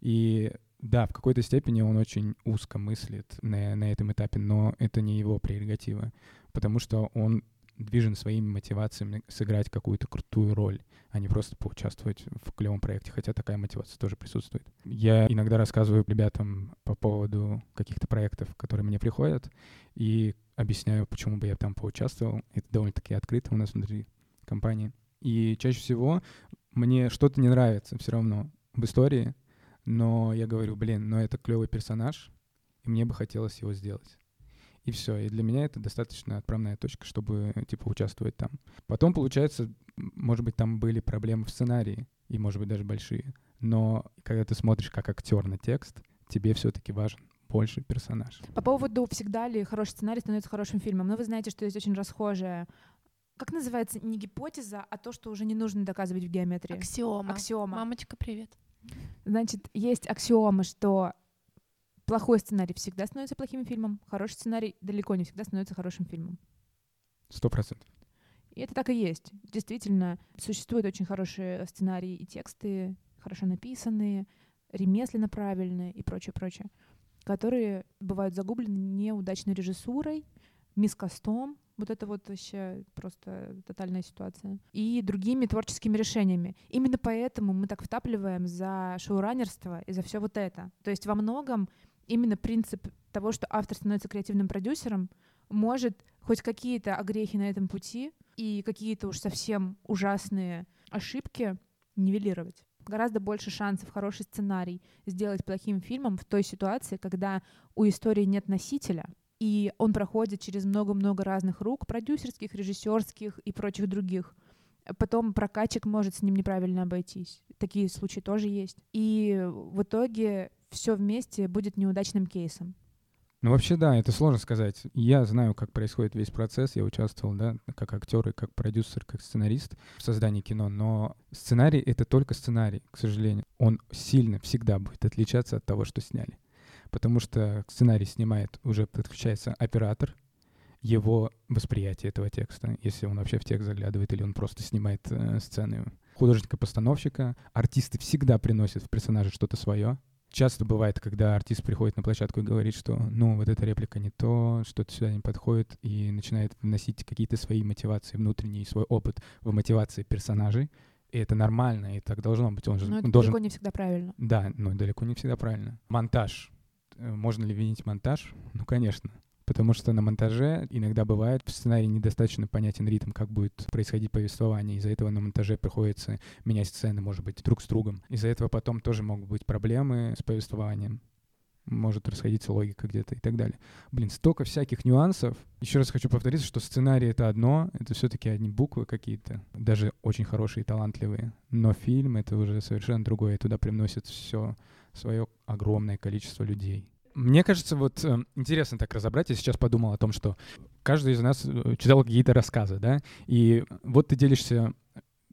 И да, в какой-то степени он очень узко мыслит на, на этом этапе, но это не его прерогатива, потому что он движен своими мотивациями сыграть какую-то крутую роль, а не просто поучаствовать в клевом проекте, хотя такая мотивация тоже присутствует. Я иногда рассказываю ребятам по поводу каких-то проектов, которые мне приходят, и объясняю, почему бы я там поучаствовал. Это довольно-таки открыто у нас внутри компании. И чаще всего мне что-то не нравится все равно в истории, но я говорю, блин, но это клевый персонаж, и мне бы хотелось его сделать. И все. И для меня это достаточно отправная точка, чтобы, типа, участвовать там. Потом, получается, может быть, там были проблемы в сценарии, и, может быть, даже большие. Но когда ты смотришь как актер на текст, тебе все-таки важен больше персонаж. По поводу всегда ли хороший сценарий становится хорошим фильмом. Но вы знаете, что есть очень расхожая... Как называется? Не гипотеза, а то, что уже не нужно доказывать в геометрии. Аксиома. Аксиома. Мамочка, привет. Значит, есть аксиома, что плохой сценарий всегда становится плохим фильмом, хороший сценарий далеко не всегда становится хорошим фильмом. Сто процентов. И это так и есть. Действительно, существуют очень хорошие сценарии и тексты, хорошо написанные, ремесленно правильные и прочее, прочее, которые бывают загублены неудачной режиссурой, мискостом, вот это вот вообще просто тотальная ситуация, и другими творческими решениями. Именно поэтому мы так втапливаем за шоураннерство и за все вот это. То есть во многом именно принцип того, что автор становится креативным продюсером, может хоть какие-то огрехи на этом пути и какие-то уж совсем ужасные ошибки нивелировать. Гораздо больше шансов хороший сценарий сделать плохим фильмом в той ситуации, когда у истории нет носителя, и он проходит через много-много разных рук, продюсерских, режиссерских и прочих других. Потом прокатчик может с ним неправильно обойтись. Такие случаи тоже есть. И в итоге все вместе будет неудачным кейсом. Ну, вообще, да, это сложно сказать. Я знаю, как происходит весь процесс. Я участвовал, да, как актер и как продюсер, как сценарист в создании кино. Но сценарий — это только сценарий, к сожалению. Он сильно всегда будет отличаться от того, что сняли. Потому что сценарий снимает, уже подключается оператор, его восприятие этого текста, если он вообще в текст заглядывает или он просто снимает э, сцены художника-постановщика. Артисты всегда приносят в персонажа что-то свое, часто бывает, когда артист приходит на площадку и говорит, что, ну, вот эта реплика не то, что-то сюда не подходит, и начинает вносить какие-то свои мотивации внутренние, свой опыт в мотивации персонажей. И это нормально, и так должно быть. Он же но это должен... далеко не всегда правильно. Да, но далеко не всегда правильно. Монтаж. Э, можно ли винить монтаж? Ну, конечно потому что на монтаже иногда бывает в сценарии недостаточно понятен ритм, как будет происходить повествование. Из-за этого на монтаже приходится менять сцены, может быть, друг с другом. Из-за этого потом тоже могут быть проблемы с повествованием может расходиться логика где-то и так далее. Блин, столько всяких нюансов. Еще раз хочу повториться, что сценарий — это одно, это все-таки одни буквы какие-то, даже очень хорошие и талантливые. Но фильм — это уже совершенно другое, и туда привносит все свое огромное количество людей. Мне кажется, вот э, интересно так разобрать. Я сейчас подумал о том, что каждый из нас э, читал какие-то рассказы, да, и вот ты делишься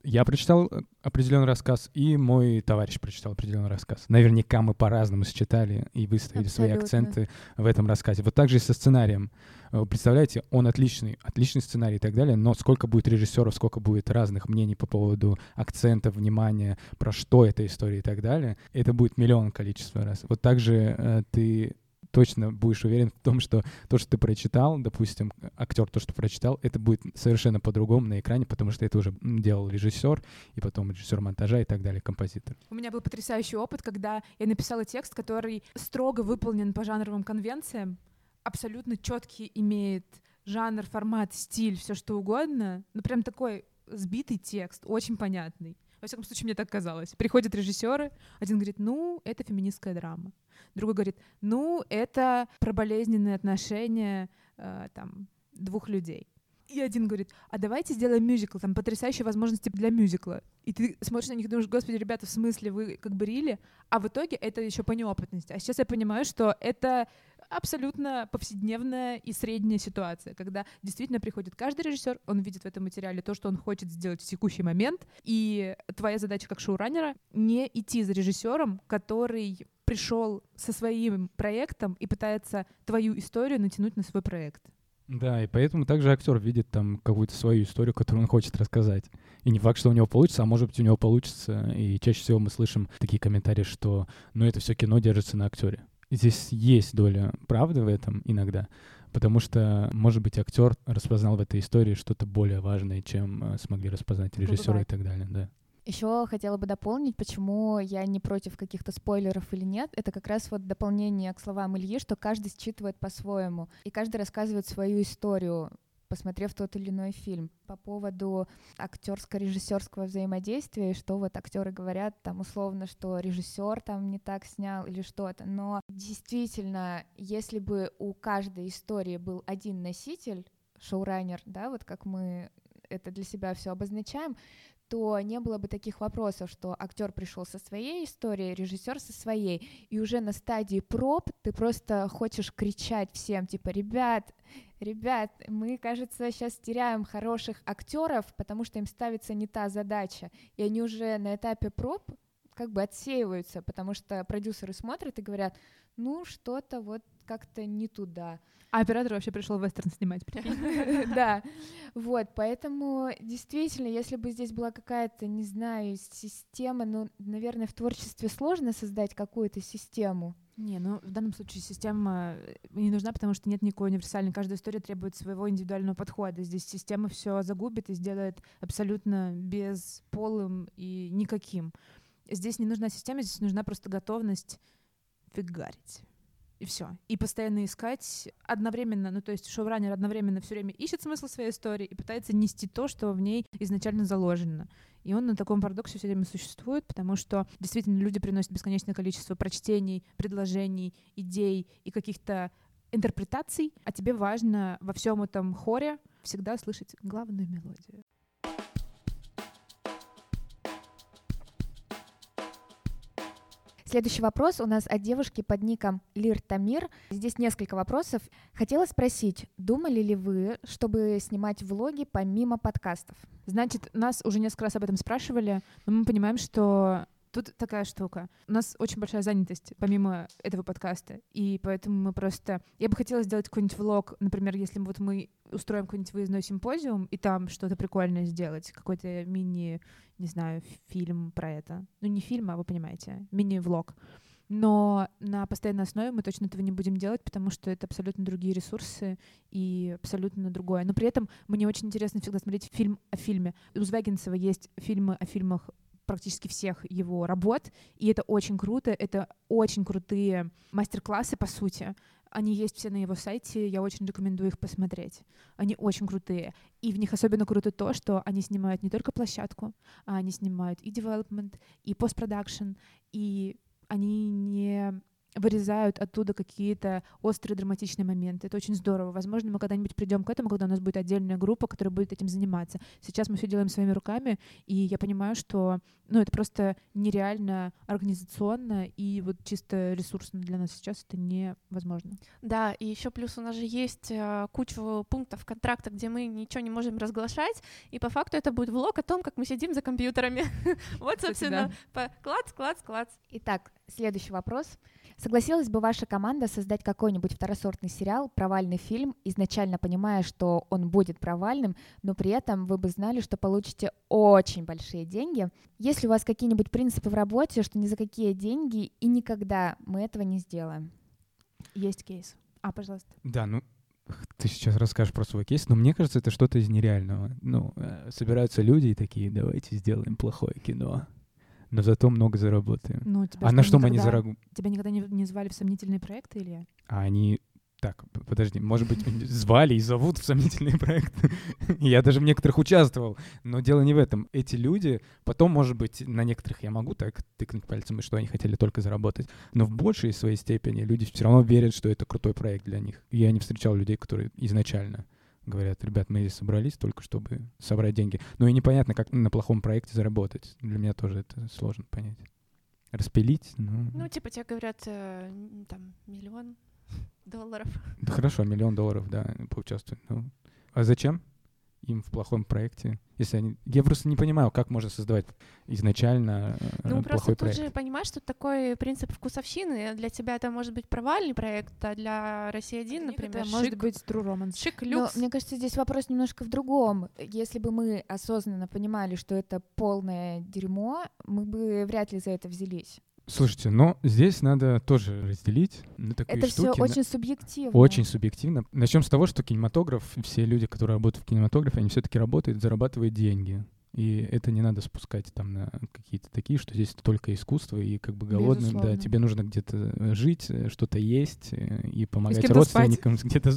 я прочитал э, определенный рассказ, и мой товарищ прочитал определенный рассказ. Наверняка мы по-разному сочетали и выставили Абсолютно. свои акценты в этом рассказе. Вот так же и со сценарием. Э, представляете, он отличный, отличный сценарий и так далее, но сколько будет режиссеров, сколько будет разных мнений по поводу акцента, внимания, про что эта история и так далее, это будет миллион количества раз. Вот так же э, ты точно будешь уверен в том, что то, что ты прочитал, допустим, актер то, что прочитал, это будет совершенно по-другому на экране, потому что это уже делал режиссер, и потом режиссер монтажа и так далее, композитор. У меня был потрясающий опыт, когда я написала текст, который строго выполнен по жанровым конвенциям, абсолютно четкий имеет жанр, формат, стиль, все что угодно. Ну, прям такой сбитый текст, очень понятный. Во всяком случае, мне так казалось. Приходят режиссеры, один говорит, ну, это феминистская драма. Другой говорит, ну, это про болезненные отношения э, там, двух людей. И один говорит, а давайте сделаем мюзикл, там потрясающие возможности для мюзикла. И ты смотришь на них и думаешь, господи, ребята, в смысле, вы как бы рили? А в итоге это еще по неопытности. А сейчас я понимаю, что это абсолютно повседневная и средняя ситуация, когда действительно приходит каждый режиссер, он видит в этом материале то, что он хочет сделать в текущий момент, и твоя задача как шоураннера не идти за режиссером, который пришел со своим проектом и пытается твою историю натянуть на свой проект. Да, и поэтому также актер видит там какую-то свою историю, которую он хочет рассказать. И не факт, что у него получится, а может быть у него получится. И чаще всего мы слышим такие комментарии, что ну это все кино держится на актере. Здесь есть доля правды в этом иногда, потому что, может быть, актер распознал в этой истории что-то более важное, чем э, смогли распознать режиссеры и так далее, да. Еще хотела бы дополнить, почему я не против каких-то спойлеров или нет. Это как раз вот дополнение к словам Ильи, что каждый считывает по-своему, и каждый рассказывает свою историю посмотрев тот или иной фильм. По поводу актерско-режиссерского взаимодействия, что вот актеры говорят там условно, что режиссер там не так снял или что-то. Но действительно, если бы у каждой истории был один носитель, шоураннер, да, вот как мы это для себя все обозначаем, то не было бы таких вопросов, что актер пришел со своей историей, режиссер со своей, и уже на стадии проб ты просто хочешь кричать всем, типа, ребят, ребят, мы, кажется, сейчас теряем хороших актеров, потому что им ставится не та задача, и они уже на этапе проб как бы отсеиваются, потому что продюсеры смотрят и говорят, ну, что-то вот как-то не туда. А оператор вообще пришел в вестерн снимать. Да, вот, поэтому действительно, если бы здесь была какая-то, не знаю, система, ну, наверное, в творчестве сложно создать какую-то систему. Не, ну в данном случае система э, не нужна, потому что нет никакой универсальной. Каждая история требует своего индивидуального подхода. Здесь система все загубит и сделает абсолютно бесполым и никаким. Здесь не нужна система, здесь нужна просто готовность фигарить. И все. И постоянно искать одновременно, ну то есть шоураннер одновременно все время ищет смысл своей истории и пытается нести то, что в ней изначально заложено. И он на таком парадоксе все время существует, потому что действительно люди приносят бесконечное количество прочтений, предложений, идей и каких-то интерпретаций, а тебе важно во всем этом хоре всегда слышать главную мелодию. Следующий вопрос у нас от девушки под ником Лир Тамир. Здесь несколько вопросов. Хотела спросить, думали ли вы, чтобы снимать влоги помимо подкастов? Значит, нас уже несколько раз об этом спрашивали, но мы понимаем, что Тут такая штука. У нас очень большая занятость, помимо этого подкаста. И поэтому мы просто... Я бы хотела сделать какой-нибудь влог, например, если вот мы устроим какой-нибудь выездной симпозиум, и там что-то прикольное сделать, какой-то мини, не знаю, фильм про это. Ну, не фильм, а вы понимаете, мини-влог. Но на постоянной основе мы точно этого не будем делать, потому что это абсолютно другие ресурсы и абсолютно другое. Но при этом мне очень интересно всегда смотреть фильм о фильме. У Звягинцева есть фильмы о фильмах практически всех его работ, и это очень круто, это очень крутые мастер-классы, по сути. Они есть все на его сайте, я очень рекомендую их посмотреть. Они очень крутые. И в них особенно круто то, что они снимают не только площадку, а они снимают и development, и постпродакшн, и они не вырезают оттуда какие-то острые драматичные моменты. Это очень здорово. Возможно, мы когда-нибудь придем к этому, когда у нас будет отдельная группа, которая будет этим заниматься. Сейчас мы все делаем своими руками, и я понимаю, что ну, это просто нереально организационно и вот чисто ресурсно для нас сейчас это невозможно. Да, и еще плюс у нас же есть э, куча пунктов контракта, где мы ничего не можем разглашать, и по факту это будет влог о том, как мы сидим за компьютерами. Вот, собственно, клац, клац, клац. Итак, следующий вопрос. Согласилась бы ваша команда создать какой-нибудь второсортный сериал, провальный фильм, изначально понимая, что он будет провальным, но при этом вы бы знали, что получите очень большие деньги? Есть ли у вас какие-нибудь принципы в работе, что ни за какие деньги и никогда мы этого не сделаем? Есть кейс. А, пожалуйста. Да, ну ты сейчас расскажешь про свой кейс, но мне кажется, это что-то из нереального. Ну, э, собираются люди и такие, давайте сделаем плохое кино но зато много заработаем. Ну, тебя а на что никогда, мы не заработаем? Тебя никогда не, не звали в сомнительные проекты, Илья? А они... Так, подожди, может быть, звали и зовут в сомнительные проекты. я даже в некоторых участвовал. Но дело не в этом. Эти люди, потом, может быть, на некоторых я могу так тыкнуть пальцем, и что они хотели только заработать. Но в большей своей степени люди все равно верят, что это крутой проект для них. Я не встречал людей, которые изначально говорят, ребят, мы здесь собрались только чтобы собрать деньги. Ну и непонятно, как на плохом проекте заработать. Для меня тоже это сложно понять. Распилить, ну... Ну, типа тебе говорят, э, там, миллион долларов. Да хорошо, миллион долларов, да, поучаствовать. Ну, а зачем? Им в плохом проекте. Если они... Я просто не понимаю, как можно создавать изначально э, Ну, просто тут же понимаешь, что такой принцип вкусовщины. Для тебя это может быть провальный проект, а для России один, например, это может быть true romance. Шик, люкс. Но мне кажется, здесь вопрос немножко в другом. Если бы мы осознанно понимали, что это полное дерьмо, мы бы вряд ли за это взялись. Слушайте, но здесь надо тоже разделить на такие Это штуки. все очень субъективно. Очень субъективно. Начнем с того, что кинематограф, все люди, которые работают в кинематографе, они все-таки работают, зарабатывают деньги. И это не надо спускать там на какие-то такие, что здесь только искусство, и как бы голодным, да, тебе нужно где-то э, жить, э, что-то есть э, и помогать и родственникам, где-то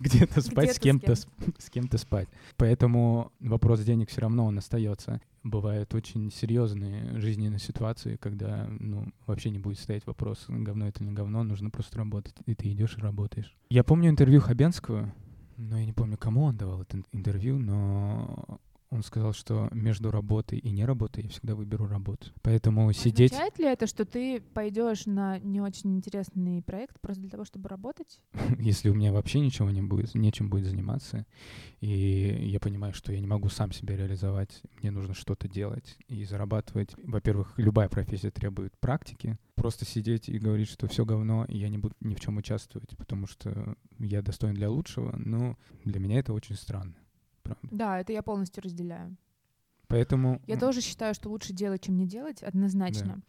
где-то спать, с кем-то с кем-то спать. Поэтому вопрос денег все равно он остается. Бывают очень серьезные жизненные ситуации, когда ну вообще не будет стоять вопрос, говно это не говно, нужно просто работать, и ты идешь и работаешь. Я помню интервью Хабенского, но я не помню, кому он давал это интервью, но он сказал, что между работой и не работой я всегда выберу работу. Поэтому сидеть... Означает ли это, что ты пойдешь на не очень интересный проект просто для того, чтобы работать? Если у меня вообще ничего не будет, нечем будет заниматься, и я понимаю, что я не могу сам себя реализовать, мне нужно что-то делать и зарабатывать. Во-первых, любая профессия требует практики. Просто сидеть и говорить, что все говно, и я не буду ни в чем участвовать, потому что я достоин для лучшего, ну, для меня это очень странно правда. Да, это я полностью разделяю. Поэтому... Я тоже считаю, что лучше делать, чем не делать, однозначно. Да.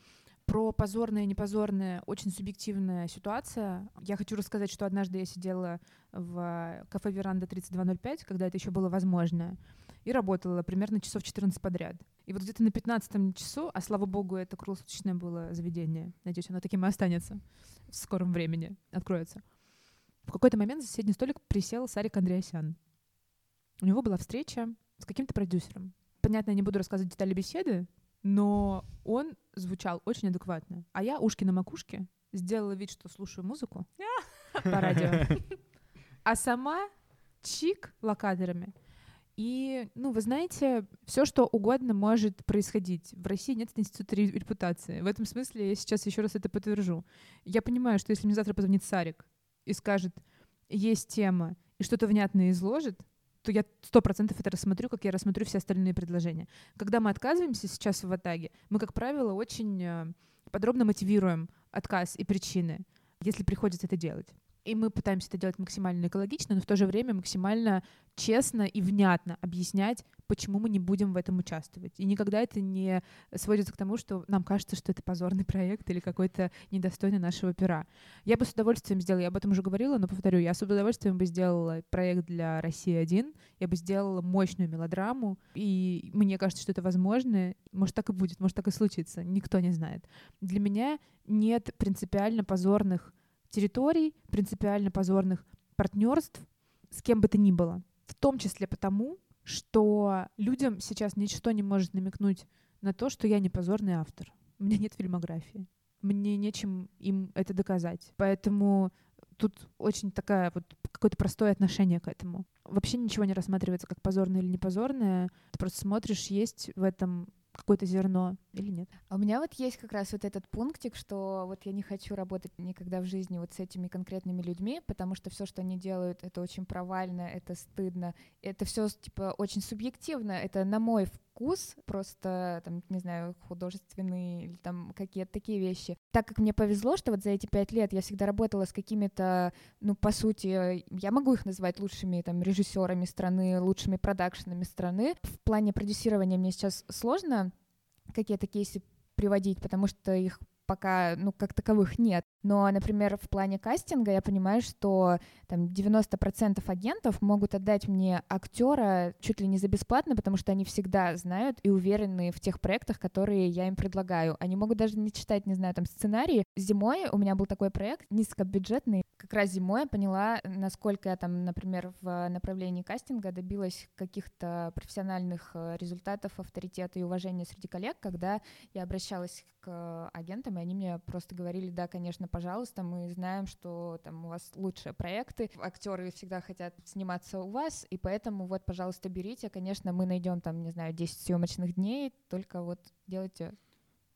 Про позорное и непозорное очень субъективная ситуация. Я хочу рассказать, что однажды я сидела в кафе «Веранда 3205», когда это еще было возможно. и работала примерно часов 14 подряд. И вот где-то на 15 часу, а слава богу, это круглосуточное было заведение, надеюсь, оно таким и останется в скором времени, откроется. В какой-то момент за соседний столик присел Сарик Андреасян. У него была встреча с каким-то продюсером. Понятно, я не буду рассказывать детали беседы, но он звучал очень адекватно. А я ушки на макушке сделала вид, что слушаю музыку по радио. А сама чик локаторами. И, ну, вы знаете, все, что угодно может происходить. В России нет института репутации. В этом смысле я сейчас еще раз это подтвержу. Я понимаю, что если мне завтра позвонит Сарик и скажет, есть тема, и что-то внятное изложит, то я сто процентов это рассмотрю, как я рассмотрю все остальные предложения. Когда мы отказываемся сейчас в Атаге, мы, как правило, очень э, подробно мотивируем отказ и причины, если приходится это делать. И мы пытаемся это делать максимально экологично, но в то же время максимально честно и внятно объяснять, почему мы не будем в этом участвовать. И никогда это не сводится к тому, что нам кажется, что это позорный проект или какой-то недостойный нашего пера. Я бы с удовольствием сделала, я об этом уже говорила, но повторю, я с удовольствием бы сделала проект для России-1, я бы сделала мощную мелодраму, и мне кажется, что это возможно. Может, так и будет, может, так и случится, никто не знает. Для меня нет принципиально позорных территорий, принципиально позорных партнерств с кем бы то ни было. В том числе потому, что людям сейчас ничто не может намекнуть на то, что я не позорный автор. У меня нет фильмографии. Мне нечем им это доказать. Поэтому тут очень такая вот какое-то простое отношение к этому. Вообще ничего не рассматривается как позорное или не позорное. Ты просто смотришь, есть в этом какое-то зерно или нет. А у меня вот есть как раз вот этот пунктик, что вот я не хочу работать никогда в жизни вот с этими конкретными людьми, потому что все, что они делают, это очень провально, это стыдно, это все типа очень субъективно, это на мой вкус, просто, там, не знаю, художественный или там какие-то такие вещи. Так как мне повезло, что вот за эти пять лет я всегда работала с какими-то, ну, по сути, я могу их называть лучшими там режиссерами страны, лучшими продакшенами страны. В плане продюсирования мне сейчас сложно какие-то кейсы приводить, потому что их пока, ну, как таковых нет. Но, например, в плане кастинга я понимаю, что там 90% агентов могут отдать мне актера чуть ли не за бесплатно, потому что они всегда знают и уверены в тех проектах, которые я им предлагаю. Они могут даже не читать, не знаю, там сценарии. Зимой у меня был такой проект низкобюджетный. Как раз зимой я поняла, насколько я там, например, в направлении кастинга добилась каких-то профессиональных э, результатов, авторитета и уважения среди коллег, когда я обращалась к агентам, и они мне просто говорили, да, конечно, пожалуйста, мы знаем, что там у вас лучшие проекты, актеры всегда хотят сниматься у вас, и поэтому вот, пожалуйста, берите, конечно, мы найдем там, не знаю, 10 съемочных дней, только вот делайте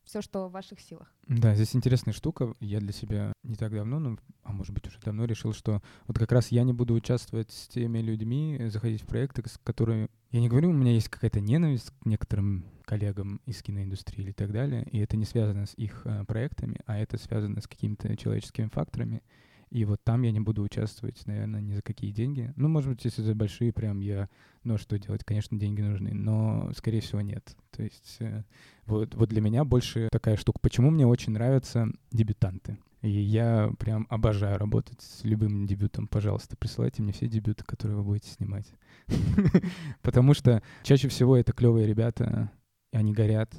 все, что в ваших силах. Да, здесь интересная штука. Я для себя не так давно, ну, а может быть уже давно решил, что вот как раз я не буду участвовать с теми людьми, заходить в проекты, с которыми... Я не говорю, у меня есть какая-то ненависть к некоторым коллегам из киноиндустрии или так далее, и это не связано с их э, проектами, а это связано с какими-то человеческими факторами. И вот там я не буду участвовать, наверное, ни за какие деньги. Ну, может быть, если за большие, прям я, ну, что делать? Конечно, деньги нужны, но, скорее всего, нет. То есть э, вот, вот для меня больше такая штука. Почему мне очень нравятся дебютанты? И я прям обожаю работать с любым дебютом. Пожалуйста, присылайте мне все дебюты, которые вы будете снимать. Потому что чаще всего это клевые ребята, они горят.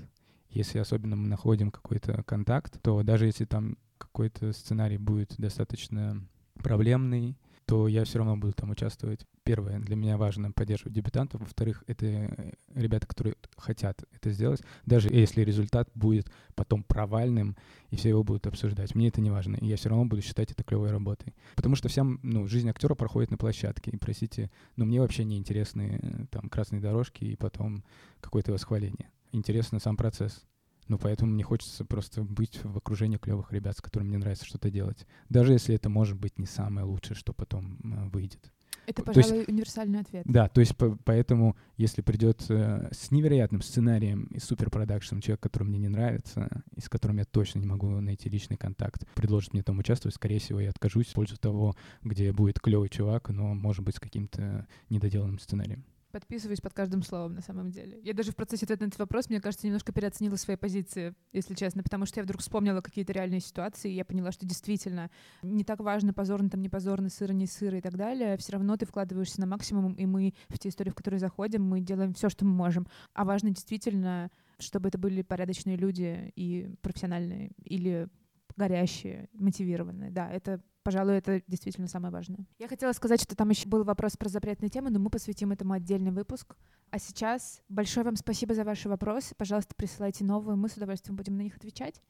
Если особенно мы находим какой-то контакт, то даже если там какой-то сценарий будет достаточно проблемный, то я все равно буду там участвовать. Первое, для меня важно поддерживать дебютантов. Во-вторых, это э, ребята, которые хотят это сделать. Даже если результат будет потом провальным, и все его будут обсуждать. Мне это не важно. И я все равно буду считать это клевой работой. Потому что вся ну, жизнь актера проходит на площадке. И, простите, но мне вообще не интересны э, там красные дорожки и потом какое-то восхваление интересен сам процесс. Ну, поэтому мне хочется просто быть в окружении клевых ребят, с которыми мне нравится что-то делать. Даже если это может быть не самое лучшее, что потом э, выйдет. Это, пожалуй, есть, универсальный ответ. Да, то есть по, поэтому, если придет э, с невероятным сценарием и суперпродакшеном человек, который мне не нравится, и с которым я точно не могу найти личный контакт, предложит мне там участвовать, скорее всего, я откажусь в пользу того, где будет клевый чувак, но, может быть, с каким-то недоделанным сценарием. Подписываюсь под каждым словом, на самом деле. Я даже в процессе ответа на этот вопрос, мне кажется, немножко переоценила свои позиции, если честно, потому что я вдруг вспомнила какие-то реальные ситуации, и я поняла, что действительно не так важно, позорно там, не позорно, сыро, не сыро и так далее. Все равно ты вкладываешься на максимум, и мы в те истории, в которые заходим, мы делаем все, что мы можем. А важно действительно, чтобы это были порядочные люди и профессиональные, или горящие, мотивированные. Да, это Пожалуй, это действительно самое важное. Я хотела сказать, что там еще был вопрос про запретные темы, но мы посвятим этому отдельный выпуск. А сейчас большое вам спасибо за ваши вопросы. Пожалуйста, присылайте новые, мы с удовольствием будем на них отвечать.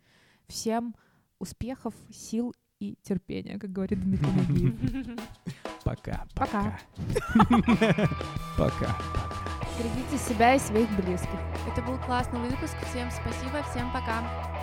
Всем успехов, сил и терпения, как говорит Дмитрий Нагиев. Пока. Пока. Пока. Берегите себя и своих близких. Это был классный выпуск. Всем спасибо, всем пока.